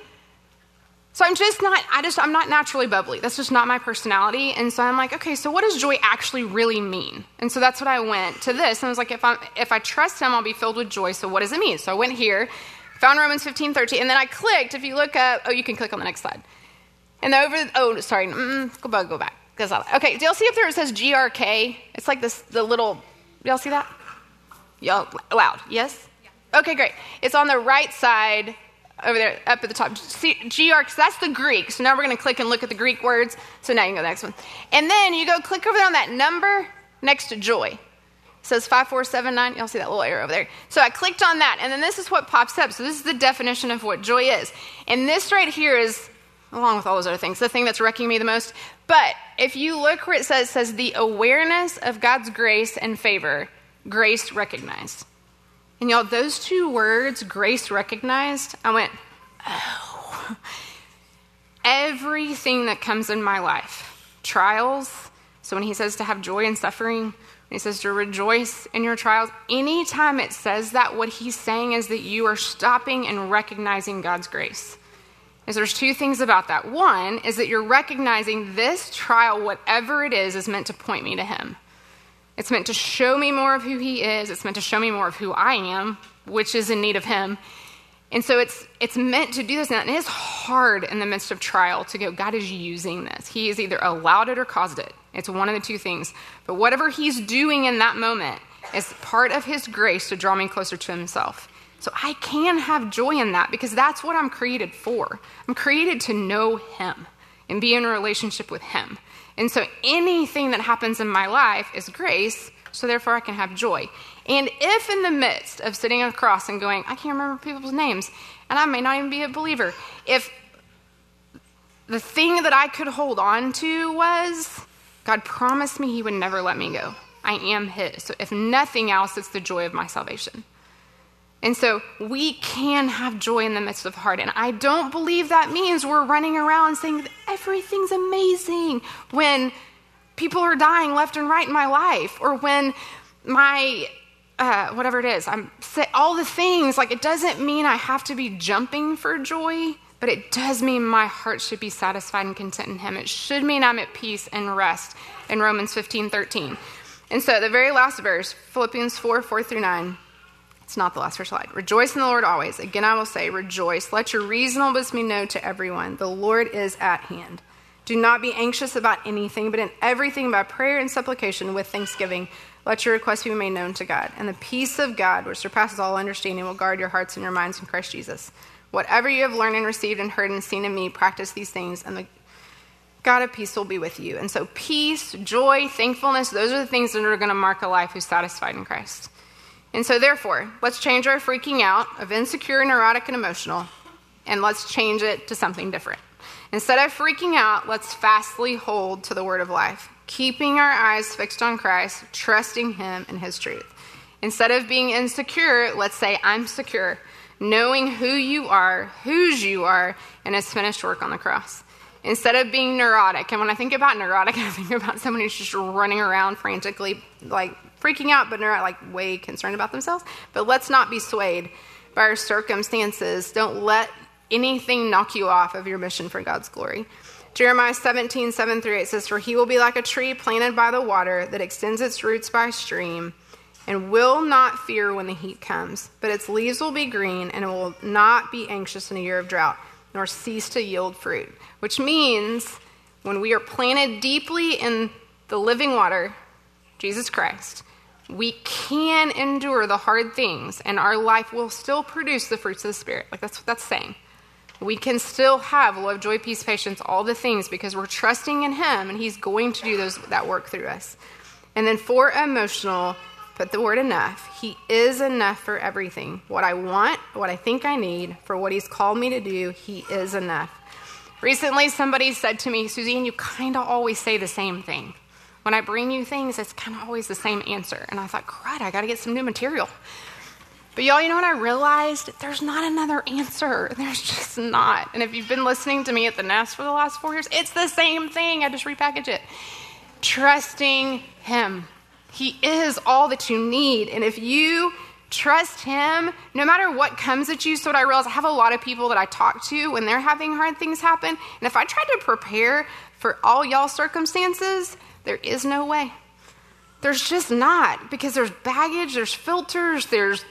So I'm just not, I just, I'm not naturally bubbly. That's just not my personality. And so I'm like, okay, so what does joy actually really mean? And so that's what I went to this. And I was like, if I if I trust him, I'll be filled with joy. So what does it mean? So I went here Found Romans 15, 13. And then I clicked. If you look up, oh, you can click on the next slide. And over, oh, sorry, mm, go back, go back. Okay, do y'all see up there it says GRK? It's like this, the little, y'all see that? Y'all, loud, yes? Okay, great. It's on the right side over there, up at the top. See, GR, that's the Greek. So now we're going to click and look at the Greek words. So now you can go to the next one. And then you go click over there on that number next to joy says 5479. Y'all see that little arrow over there. So I clicked on that, and then this is what pops up. So this is the definition of what joy is. And this right here is, along with all those other things, the thing that's wrecking me the most. But if you look where it says, it says the awareness of God's grace and favor, grace recognized. And y'all, those two words, grace recognized, I went, oh. Everything that comes in my life, trials, so when he says to have joy in suffering, he says to rejoice in your trials. Anytime it says that, what he's saying is that you are stopping and recognizing God's grace. Is there's two things about that. One is that you're recognizing this trial, whatever it is, is meant to point me to him. It's meant to show me more of who he is. It's meant to show me more of who I am, which is in need of him. And so it's it's meant to do this now. And it is hard in the midst of trial to go, God is using this. He has either allowed it or caused it. It's one of the two things. But whatever he's doing in that moment is part of his grace to draw me closer to himself. So I can have joy in that because that's what I'm created for. I'm created to know him and be in a relationship with him. And so anything that happens in my life is grace, so therefore I can have joy. And if in the midst of sitting across and going, I can't remember people's names, and I may not even be a believer, if the thing that I could hold on to was God promised me He would never let me go. I am His. So, if nothing else, it's the joy of my salvation. And so we can have joy in the midst of hard. And I don't believe that means we're running around saying everything's amazing when people are dying left and right in my life or when my uh, whatever it is i'm all the things like it doesn't mean i have to be jumping for joy but it does mean my heart should be satisfied and content in him. It should mean I'm at peace and rest in Romans 15 13. And so the very last verse, Philippians 4 4 through 9. It's not the last verse slide. Rejoice in the Lord always. Again, I will say, rejoice. Let your reasonableness be known to everyone. The Lord is at hand. Do not be anxious about anything, but in everything by prayer and supplication with thanksgiving, let your requests be made known to God. And the peace of God, which surpasses all understanding, will guard your hearts and your minds in Christ Jesus. Whatever you have learned and received and heard and seen in me, practice these things, and the God of peace will be with you. And so, peace, joy, thankfulness, those are the things that are going to mark a life who's satisfied in Christ. And so, therefore, let's change our freaking out of insecure, neurotic, and emotional, and let's change it to something different. Instead of freaking out, let's fastly hold to the word of life, keeping our eyes fixed on Christ, trusting Him and His truth. Instead of being insecure, let's say, I'm secure knowing who you are, whose you are, and his finished work on the cross. Instead of being neurotic, and when I think about neurotic, I think about someone who's just running around frantically, like freaking out, but not like way concerned about themselves. But let's not be swayed by our circumstances. Don't let anything knock you off of your mission for God's glory. Jeremiah 17, 7 through 8 says, For he will be like a tree planted by the water that extends its roots by stream and will not fear when the heat comes, but its leaves will be green, and it will not be anxious in a year of drought, nor cease to yield fruit. Which means when we are planted deeply in the living water, Jesus Christ, we can endure the hard things, and our life will still produce the fruits of the Spirit. Like that's what that's saying. We can still have love, joy, peace, patience, all the things because we're trusting in Him and He's going to do those, that work through us. And then for emotional, put the word enough. He is enough for everything. What I want, what I think I need, for what He's called me to do, He is enough. Recently, somebody said to me, Suzanne, you kind of always say the same thing. When I bring you things, it's kind of always the same answer. And I thought, crud, I got to get some new material. But y'all, you know what I realized? There's not another answer. There's just not. And if you've been listening to me at the Nest for the last four years, it's the same thing. I just repackage it. Trusting Him. He is all that you need. And if you trust Him, no matter what comes at you, so what I realize, I have a lot of people that I talk to when they're having hard things happen. And if I tried to prepare for all y'all circumstances, there is no way. There's just not because there's baggage, there's filters, there's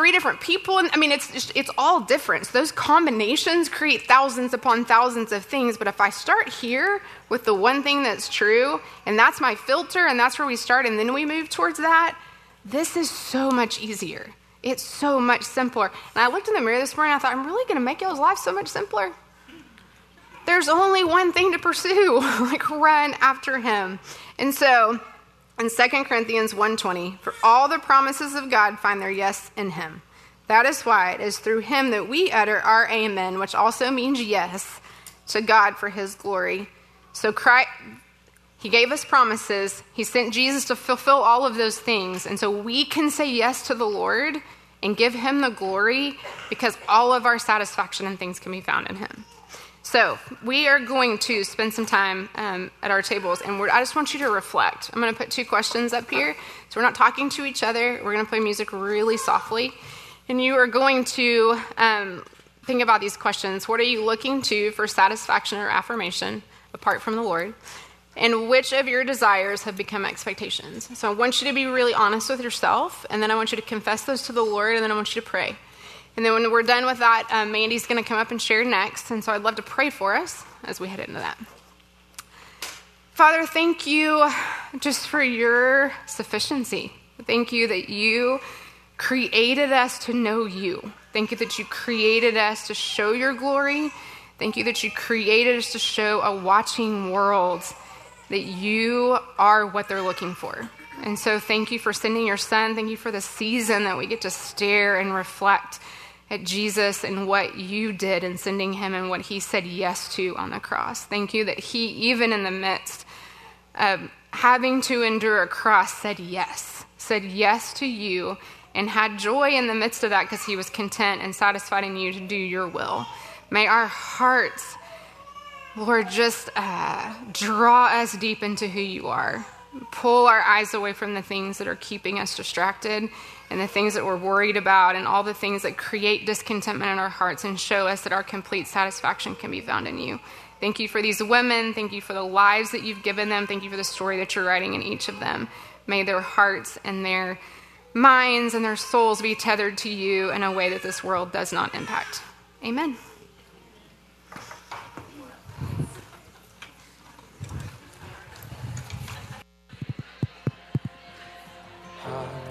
three different people and i mean it's it's all different. Those combinations create thousands upon thousands of things but if i start here with the one thing that's true and that's my filter and that's where we start and then we move towards that this is so much easier. It's so much simpler. And i looked in the mirror this morning i thought i'm really going to make y'all's life so much simpler. There's only one thing to pursue like run after him. And so in 2 Corinthians 1:20, for all the promises of God find their yes in him. That is why it is through him that we utter our amen, which also means yes to God for his glory. So Christ, he gave us promises. He sent Jesus to fulfill all of those things. And so we can say yes to the Lord and give him the glory because all of our satisfaction and things can be found in him. So, we are going to spend some time um, at our tables, and I just want you to reflect. I'm going to put two questions up here. So, we're not talking to each other. We're going to play music really softly. And you are going to um, think about these questions. What are you looking to for satisfaction or affirmation apart from the Lord? And which of your desires have become expectations? So, I want you to be really honest with yourself, and then I want you to confess those to the Lord, and then I want you to pray. And then when we're done with that, um, Mandy's going to come up and share next. And so I'd love to pray for us as we head into that. Father, thank you just for your sufficiency. Thank you that you created us to know you. Thank you that you created us to show your glory. Thank you that you created us to show a watching world that you are what they're looking for. And so, thank you for sending your son. Thank you for the season that we get to stare and reflect at Jesus and what you did in sending him and what he said yes to on the cross. Thank you that he, even in the midst of having to endure a cross, said yes, said yes to you, and had joy in the midst of that because he was content and satisfied in you to do your will. May our hearts, Lord, just uh, draw us deep into who you are. Pull our eyes away from the things that are keeping us distracted and the things that we're worried about and all the things that create discontentment in our hearts and show us that our complete satisfaction can be found in you. Thank you for these women. Thank you for the lives that you've given them. Thank you for the story that you're writing in each of them. May their hearts and their minds and their souls be tethered to you in a way that this world does not impact. Amen.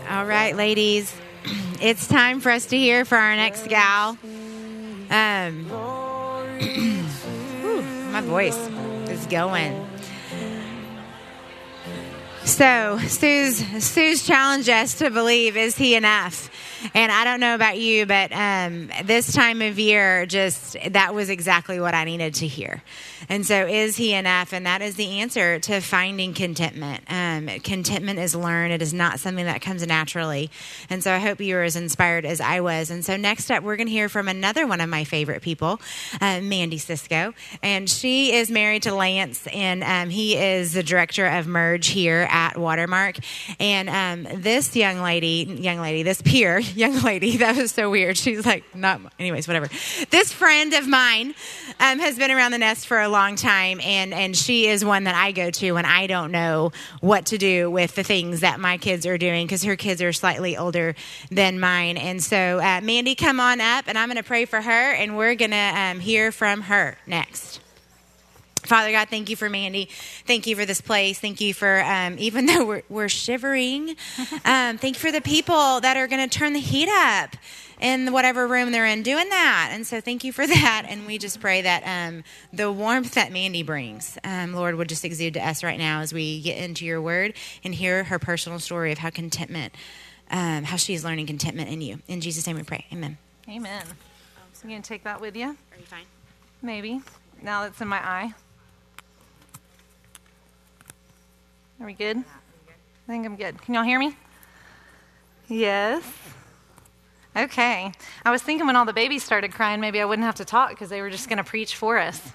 All right, ladies, it's time for us to hear for our next gal. Um, my voice is going. So Sue's Sue's challenged us to believe: Is he enough? And I don't know about you, but um, this time of year, just that was exactly what I needed to hear. And so, is He enough? And that is the answer to finding contentment. Um, contentment is learned, it is not something that comes naturally. And so, I hope you are as inspired as I was. And so, next up, we're going to hear from another one of my favorite people, uh, Mandy Cisco. And she is married to Lance, and um, he is the director of Merge here at Watermark. And um, this young lady, young lady, this peer, young lady. That was so weird. She's like, not, anyways, whatever. This friend of mine um, has been around the nest for a long time, and, and she is one that I go to when I don't know what to do with the things that my kids are doing because her kids are slightly older than mine. And so, uh, Mandy, come on up, and I'm going to pray for her, and we're going to um, hear from her next. Father God, thank you for Mandy. Thank you for this place. Thank you for, um, even though we're, we're shivering, um, thank you for the people that are going to turn the heat up. in whatever room they're in doing that. And so thank you for that. And we just pray that um, the warmth that Mandy brings, um, Lord, would just exude to us right now as we get into your word and hear her personal story of how contentment, um, how she is learning contentment in you. In Jesus' name we pray. Amen. Amen. So I'm going to take that with you. Are you fine? Maybe. Now that's in my eye. Are we good? I think I'm good. Can y'all hear me? Yes. Okay. I was thinking when all the babies started crying, maybe I wouldn't have to talk because they were just going to preach for us.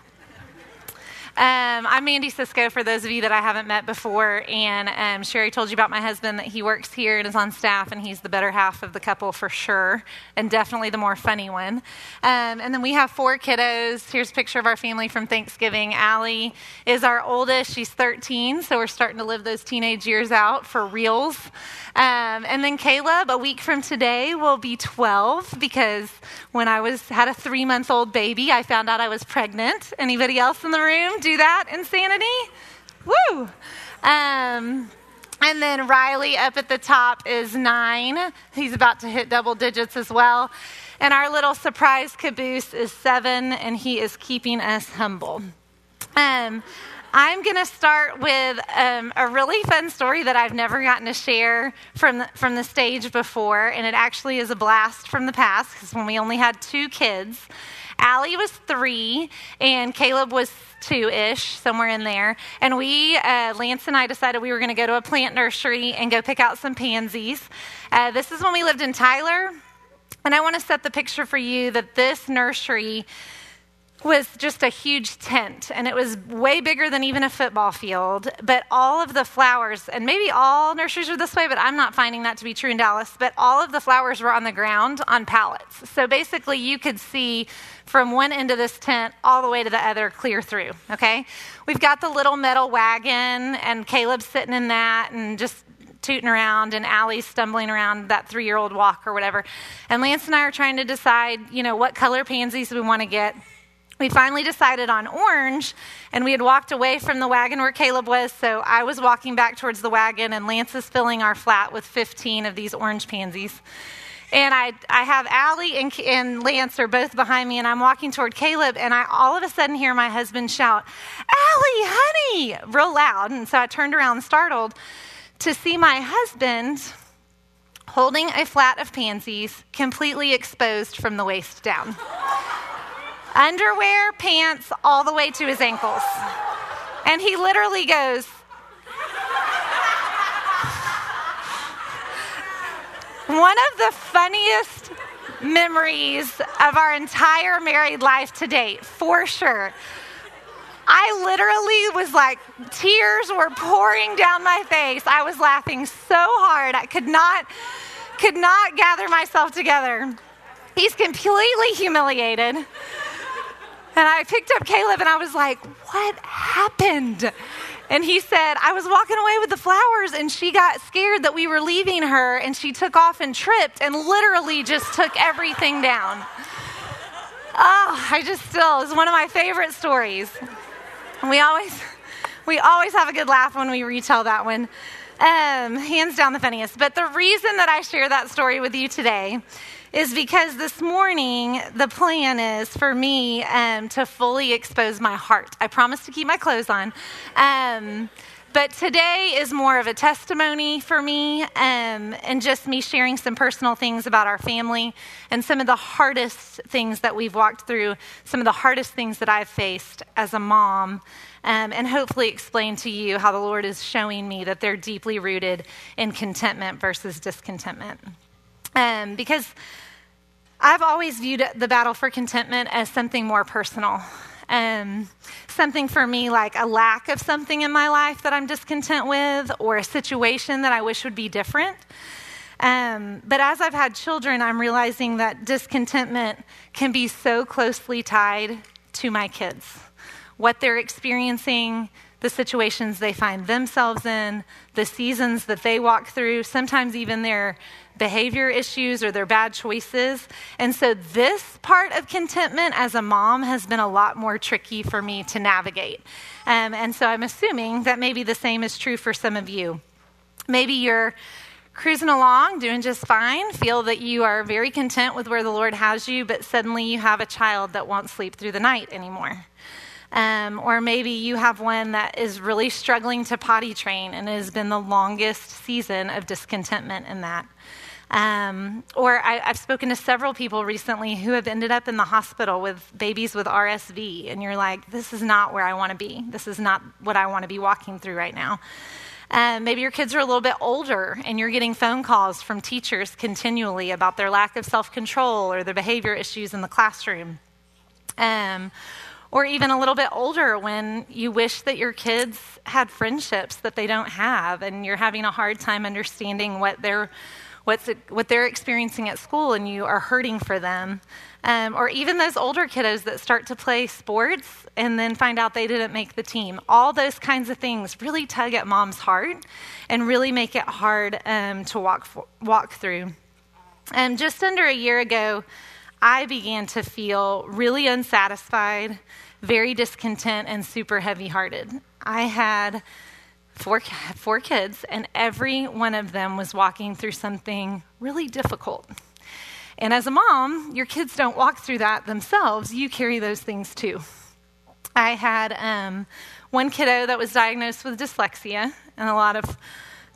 Um, I'm Mandy Cisco, for those of you that I haven't met before. And um, Sherry told you about my husband that he works here and is on staff, and he's the better half of the couple for sure, and definitely the more funny one. Um, and then we have four kiddos. Here's a picture of our family from Thanksgiving. Allie is our oldest. She's 13, so we're starting to live those teenage years out for reals. Um, and then Caleb, a week from today, will be 12 because when I was had a three month old baby, I found out I was pregnant. Anybody else in the room do that insanity? Woo! Um, and then Riley up at the top is nine. He's about to hit double digits as well. And our little surprise caboose is seven, and he is keeping us humble. Um, I'm going to start with um, a really fun story that I've never gotten to share from the, from the stage before, and it actually is a blast from the past because when we only had two kids, Allie was three and Caleb was two ish, somewhere in there. And we, uh, Lance and I, decided we were going to go to a plant nursery and go pick out some pansies. Uh, this is when we lived in Tyler. And I want to set the picture for you that this nursery was just a huge tent, and it was way bigger than even a football field. But all of the flowers, and maybe all nurseries are this way, but I'm not finding that to be true in Dallas. But all of the flowers were on the ground on pallets. So basically, you could see from one end of this tent all the way to the other clear through. Okay? We've got the little metal wagon, and Caleb's sitting in that and just tooting around and Allie's stumbling around that three year old walk or whatever. And Lance and I are trying to decide, you know, what color pansies we want to get we finally decided on orange, and we had walked away from the wagon where Caleb was. So I was walking back towards the wagon, and Lance is filling our flat with 15 of these orange pansies. And I, I have Allie and, and Lance are both behind me, and I'm walking toward Caleb, and I all of a sudden hear my husband shout, Allie, honey, real loud. And so I turned around startled to see my husband holding a flat of pansies completely exposed from the waist down underwear, pants, all the way to his ankles. And he literally goes, One of the funniest memories of our entire married life to date, for sure. I literally was like, tears were pouring down my face. I was laughing so hard. I could not, could not gather myself together. He's completely humiliated. And I picked up Caleb and I was like, What happened? And he said, I was walking away with the flowers and she got scared that we were leaving her and she took off and tripped and literally just took everything down. Oh, I just still, it's one of my favorite stories. we always, we always have a good laugh when we retell that one. Um, hands down the funniest. But the reason that I share that story with you today is because this morning the plan is for me um, to fully expose my heart. I promise to keep my clothes on. Um, but today is more of a testimony for me um, and just me sharing some personal things about our family and some of the hardest things that we've walked through, some of the hardest things that I've faced as a mom. Um, and hopefully explain to you how the Lord is showing me that they're deeply rooted in contentment versus discontentment. Um, because I've always viewed the battle for contentment as something more personal. Um, something for me like a lack of something in my life that I'm discontent with, or a situation that I wish would be different. Um, but as I've had children, I'm realizing that discontentment can be so closely tied to my kids. What they're experiencing, the situations they find themselves in, the seasons that they walk through, sometimes even their behavior issues or their bad choices. And so, this part of contentment as a mom has been a lot more tricky for me to navigate. Um, and so, I'm assuming that maybe the same is true for some of you. Maybe you're cruising along, doing just fine, feel that you are very content with where the Lord has you, but suddenly you have a child that won't sleep through the night anymore. Um, or maybe you have one that is really struggling to potty train and it has been the longest season of discontentment in that. Um, or I, have spoken to several people recently who have ended up in the hospital with babies with RSV, and you're like, this is not where I want to be. This is not what I want to be walking through right now. Um, maybe your kids are a little bit older and you're getting phone calls from teachers continually about their lack of self control or their behavior issues in the classroom. Um, or even a little bit older when you wish that your kids had friendships that they don't have and you're having a hard time understanding what they're what's what they're experiencing at school and you are hurting for them. Um, or even those older kiddos that start to play sports and then find out they didn't make the team. All those kinds of things really tug at mom's heart and really make it hard um, to walk, walk through. And just under a year ago I began to feel really unsatisfied, very discontent, and super heavy hearted. I had four, four kids, and every one of them was walking through something really difficult. And as a mom, your kids don't walk through that themselves, you carry those things too. I had um, one kiddo that was diagnosed with dyslexia, and a lot of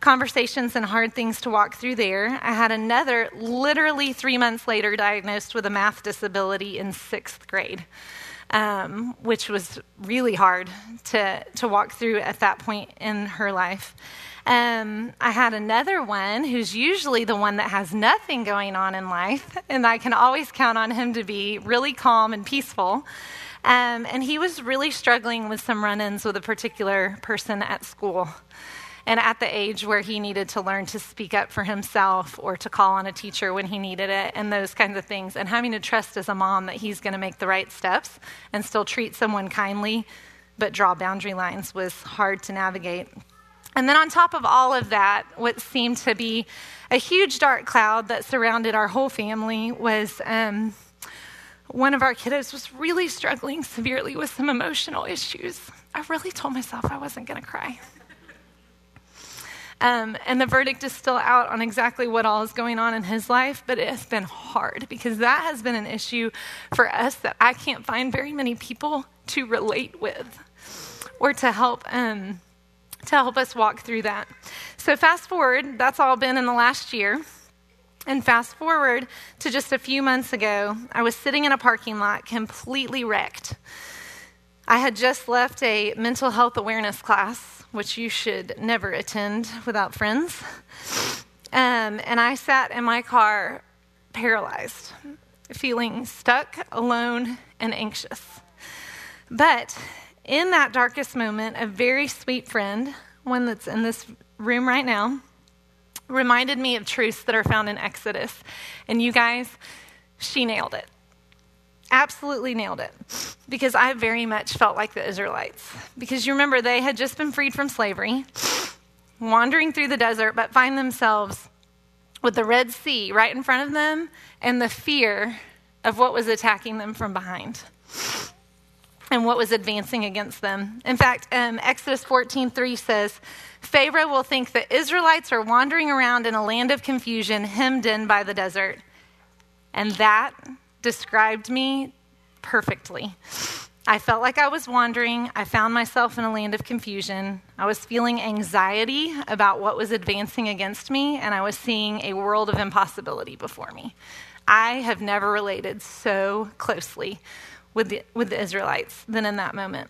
conversations and hard things to walk through there. I had another, literally three months later, diagnosed with a math disability in sixth grade, um, which was really hard to, to walk through at that point in her life. Um, I had another one who's usually the one that has nothing going on in life, and I can always count on him to be really calm and peaceful. Um, and he was really struggling with some run ins with a particular person at school and at the age where he needed to learn to speak up for himself or to call on a teacher when he needed it and those kinds of things and having to trust as a mom that he's going to make the right steps and still treat someone kindly but draw boundary lines was hard to navigate. And then on top of all of that what seemed to be a huge dark cloud that surrounded our whole family was um, one of our kiddos was really struggling severely with some emotional issues. I really told myself i wasn't going to cry um, and the verdict is still out on exactly what all is going on in his life, but it has been hard because that has been an issue for us that I can't find very many people to relate with or to help. Um, to help us walk through that. So, fast forward, that's all been in the last year. And fast forward to just a few months ago, I was sitting in a parking lot completely wrecked. I had just left a mental health awareness class which you should never attend without friends. Um, and I sat in my car paralyzed, feeling stuck, alone, and anxious. But in that darkest moment, a very sweet friend, one that's in this room right now, reminded me of truths that are found in Exodus. And you guys, she nailed it absolutely nailed it because I very much felt like the Israelites. Because you remember, they had just been freed from slavery, wandering through the desert, but find themselves with the Red Sea right in front of them and the fear of what was attacking them from behind and what was advancing against them. In fact, um, Exodus 14:3 says, Pharaoh will think the Israelites are wandering around in a land of confusion, hemmed in by the desert. And that described me perfectly. I felt like I was wandering. I found myself in a land of confusion. I was feeling anxiety about what was advancing against me, and I was seeing a world of impossibility before me. I have never related so closely with the, with the Israelites than in that moment.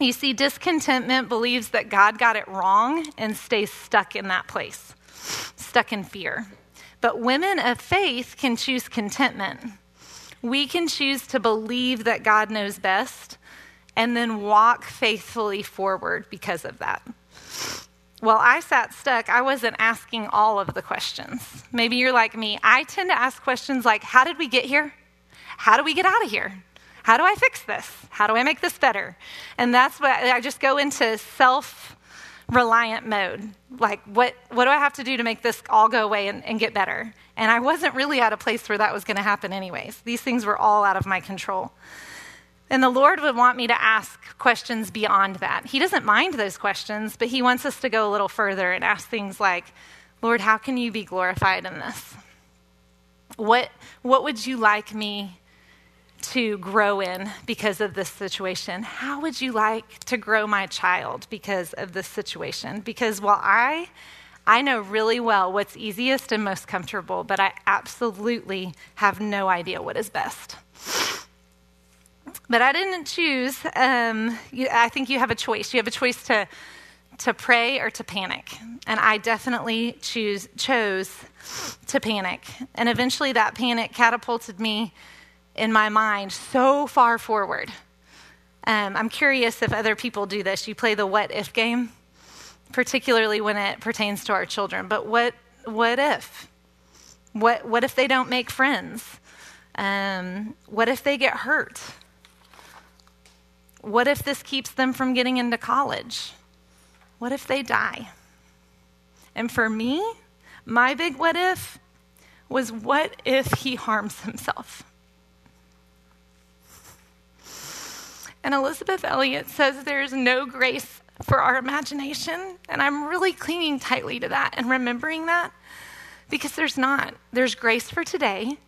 You see, discontentment believes that God got it wrong and stays stuck in that place, stuck in fear. But women of faith can choose contentment we can choose to believe that God knows best and then walk faithfully forward because of that. Well, I sat stuck. I wasn't asking all of the questions. Maybe you're like me. I tend to ask questions like, How did we get here? How do we get out of here? How do I fix this? How do I make this better? And that's what I just go into self reliant mode. Like, what, what do I have to do to make this all go away and, and get better? And I wasn't really at a place where that was going to happen, anyways. These things were all out of my control. And the Lord would want me to ask questions beyond that. He doesn't mind those questions, but He wants us to go a little further and ask things like, Lord, how can you be glorified in this? What, what would you like me to grow in because of this situation? How would you like to grow my child because of this situation? Because while I I know really well what's easiest and most comfortable, but I absolutely have no idea what is best. But I didn't choose. Um, you, I think you have a choice. You have a choice to to pray or to panic, and I definitely choose chose to panic. And eventually, that panic catapulted me in my mind so far forward. Um, I'm curious if other people do this. You play the what if game particularly when it pertains to our children. But what, what if? What, what if they don't make friends? Um, what if they get hurt? What if this keeps them from getting into college? What if they die? And for me, my big what if was what if he harms himself? And Elisabeth Elliot says there's no grace for our imagination. And I'm really clinging tightly to that and remembering that because there's not. There's grace for today,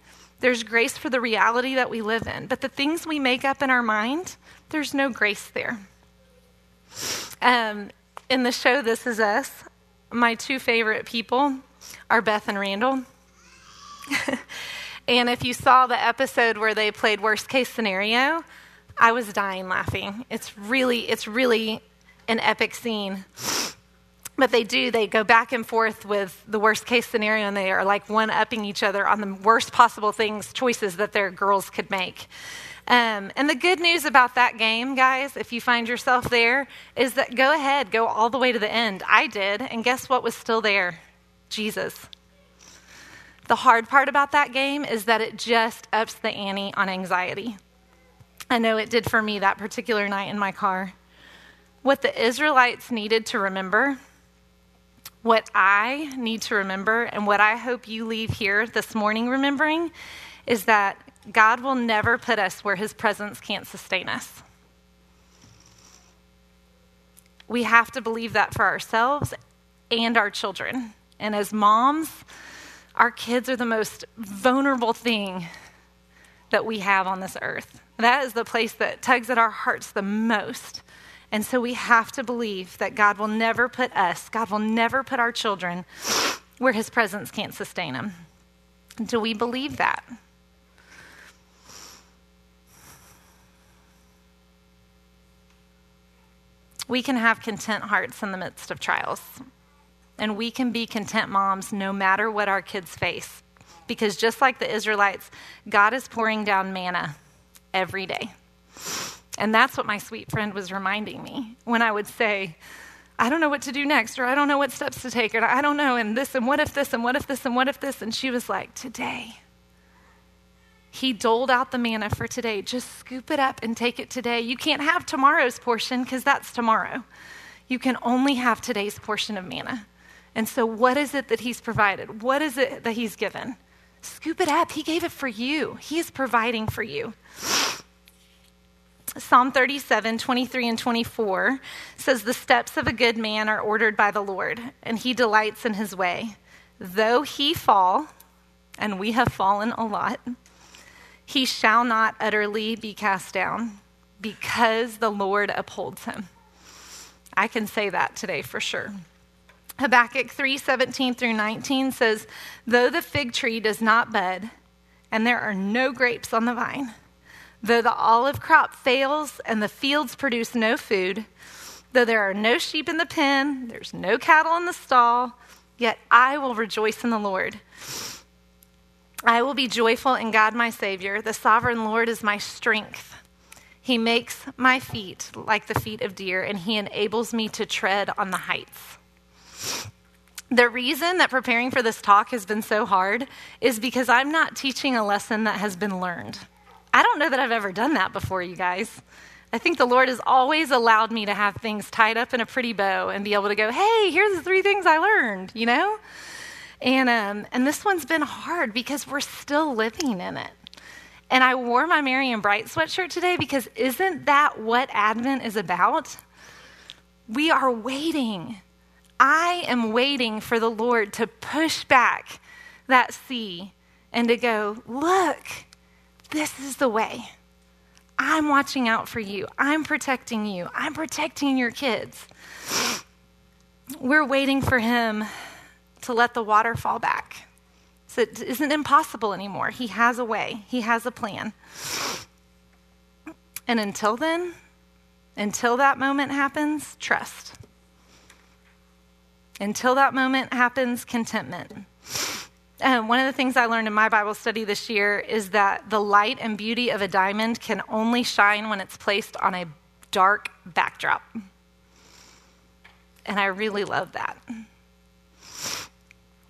there's grace for the reality that we live in. But the things we make up in our mind, there's no grace there. Um, in the show This Is Us, my two favorite people are Beth and Randall. and if you saw the episode where they played worst case scenario, I was dying laughing. It's really, it's really an epic scene. But they do, they go back and forth with the worst case scenario, and they are like one upping each other on the worst possible things, choices that their girls could make. Um, and the good news about that game, guys, if you find yourself there, is that go ahead, go all the way to the end. I did, and guess what was still there? Jesus. The hard part about that game is that it just ups the ante on anxiety. I know it did for me that particular night in my car. What the Israelites needed to remember, what I need to remember, and what I hope you leave here this morning remembering is that God will never put us where his presence can't sustain us. We have to believe that for ourselves and our children. And as moms, our kids are the most vulnerable thing that we have on this earth. That is the place that tugs at our hearts the most. And so we have to believe that God will never put us, God will never put our children where his presence can't sustain them. Do we believe that? We can have content hearts in the midst of trials. And we can be content moms no matter what our kids face. Because just like the Israelites, God is pouring down manna every day. And that's what my sweet friend was reminding me when I would say, I don't know what to do next, or I don't know what steps to take, or I don't know, and this, and what if this, and what if this, and what if this. And she was like, Today. He doled out the manna for today. Just scoop it up and take it today. You can't have tomorrow's portion because that's tomorrow. You can only have today's portion of manna. And so, what is it that He's provided? What is it that He's given? Scoop it up. He gave it for you, He is providing for you. Psalm 37, 23 and 24 says, The steps of a good man are ordered by the Lord, and he delights in his way. Though he fall, and we have fallen a lot, he shall not utterly be cast down because the Lord upholds him. I can say that today for sure. Habakkuk 3:17 through 19 says, Though the fig tree does not bud, and there are no grapes on the vine, Though the olive crop fails and the fields produce no food, though there are no sheep in the pen, there's no cattle in the stall, yet I will rejoice in the Lord. I will be joyful in God my Savior. The sovereign Lord is my strength. He makes my feet like the feet of deer, and He enables me to tread on the heights. The reason that preparing for this talk has been so hard is because I'm not teaching a lesson that has been learned. I don't know that I've ever done that before, you guys. I think the Lord has always allowed me to have things tied up in a pretty bow and be able to go, hey, here's the three things I learned, you know? And, um, and this one's been hard because we're still living in it. And I wore my Merry and Bright sweatshirt today because isn't that what Advent is about? We are waiting. I am waiting for the Lord to push back that sea and to go, look, this is the way. I'm watching out for you. I'm protecting you. I'm protecting your kids. We're waiting for him to let the water fall back. So it isn't impossible anymore. He has a way, he has a plan. And until then, until that moment happens, trust. Until that moment happens, contentment. Um, one of the things I learned in my Bible study this year is that the light and beauty of a diamond can only shine when it's placed on a dark backdrop. And I really love that.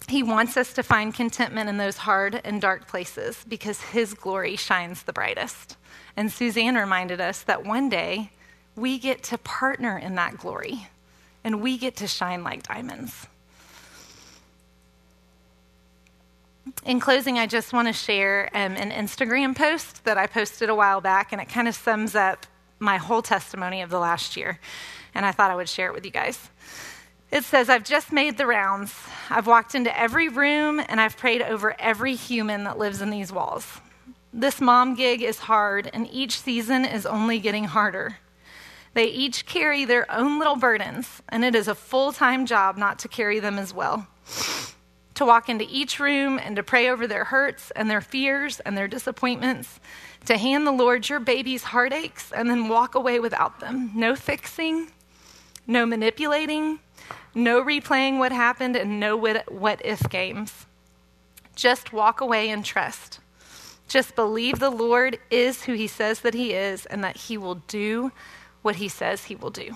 He wants us to find contentment in those hard and dark places because His glory shines the brightest. And Suzanne reminded us that one day we get to partner in that glory and we get to shine like diamonds. In closing, I just want to share um, an Instagram post that I posted a while back, and it kind of sums up my whole testimony of the last year. And I thought I would share it with you guys. It says, I've just made the rounds. I've walked into every room and I've prayed over every human that lives in these walls. This mom gig is hard, and each season is only getting harder. They each carry their own little burdens, and it is a full time job not to carry them as well. To walk into each room and to pray over their hurts and their fears and their disappointments, to hand the Lord your baby's heartaches and then walk away without them. No fixing, no manipulating, no replaying what happened, and no what if games. Just walk away and trust. Just believe the Lord is who he says that he is and that he will do what he says he will do.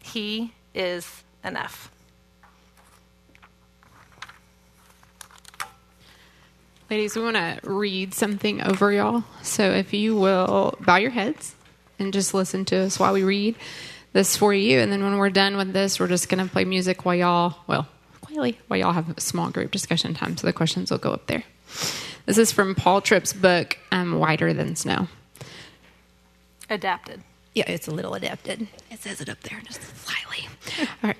He is enough. Ladies, we want to read something over y'all. So if you will bow your heads and just listen to us while we read this for you. And then when we're done with this, we're just going to play music while y'all, well, quietly, while y'all have a small group discussion time. So the questions will go up there. This is from Paul Tripp's book, um, Whiter Than Snow. Adapted. Yeah, it's a little adapted. It says it up there just slightly. All right.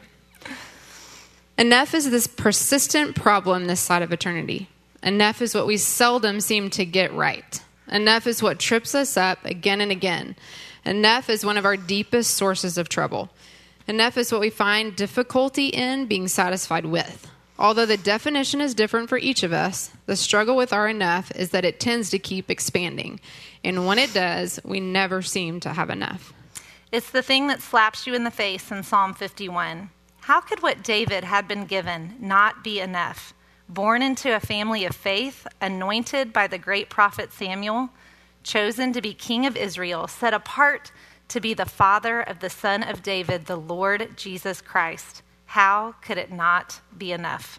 Enough is this persistent problem this side of eternity. Enough is what we seldom seem to get right. Enough is what trips us up again and again. Enough is one of our deepest sources of trouble. Enough is what we find difficulty in being satisfied with. Although the definition is different for each of us, the struggle with our enough is that it tends to keep expanding. And when it does, we never seem to have enough. It's the thing that slaps you in the face in Psalm 51. How could what David had been given not be enough? Born into a family of faith, anointed by the great prophet Samuel, chosen to be king of Israel, set apart to be the father of the son of David, the Lord Jesus Christ. How could it not be enough?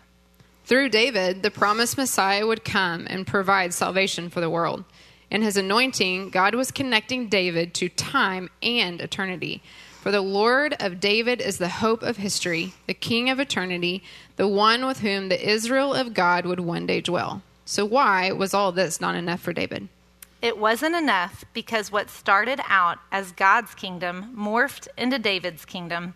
Through David, the promised Messiah would come and provide salvation for the world. In his anointing, God was connecting David to time and eternity. For the Lord of David is the hope of history, the King of eternity, the one with whom the Israel of God would one day dwell. So, why was all this not enough for David? It wasn't enough because what started out as God's kingdom morphed into David's kingdom.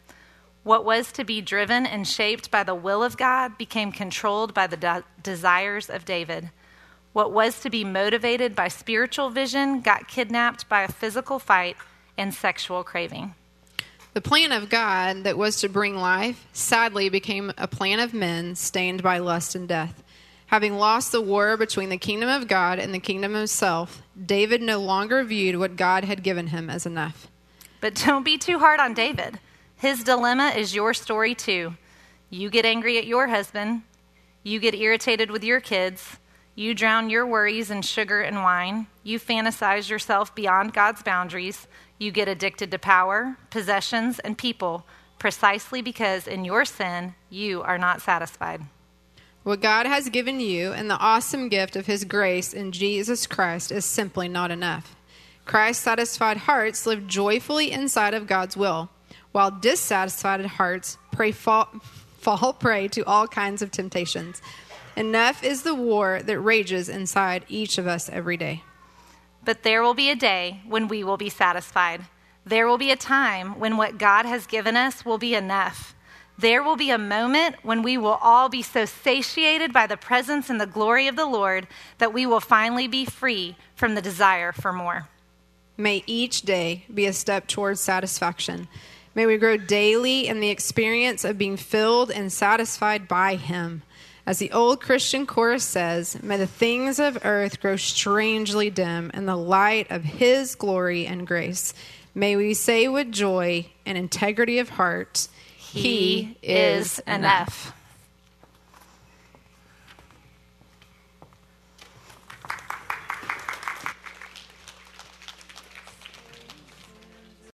What was to be driven and shaped by the will of God became controlled by the de- desires of David. What was to be motivated by spiritual vision got kidnapped by a physical fight and sexual craving. The plan of God that was to bring life sadly became a plan of men stained by lust and death. Having lost the war between the kingdom of God and the kingdom of self, David no longer viewed what God had given him as enough. But don't be too hard on David. His dilemma is your story too. You get angry at your husband, you get irritated with your kids, you drown your worries in sugar and wine, you fantasize yourself beyond God's boundaries, you get addicted to power, possessions, and people precisely because in your sin you are not satisfied. What God has given you and the awesome gift of His grace in Jesus Christ is simply not enough. Christ satisfied hearts live joyfully inside of God's will while dissatisfied hearts pray fall, fall prey to all kinds of temptations. Enough is the war that rages inside each of us every day. But there will be a day when we will be satisfied. There will be a time when what God has given us will be enough. There will be a moment when we will all be so satiated by the presence and the glory of the Lord that we will finally be free from the desire for more. May each day be a step towards satisfaction. May we grow daily in the experience of being filled and satisfied by Him. As the old Christian chorus says, may the things of earth grow strangely dim in the light of His glory and grace. May we say with joy and integrity of heart, He is enough.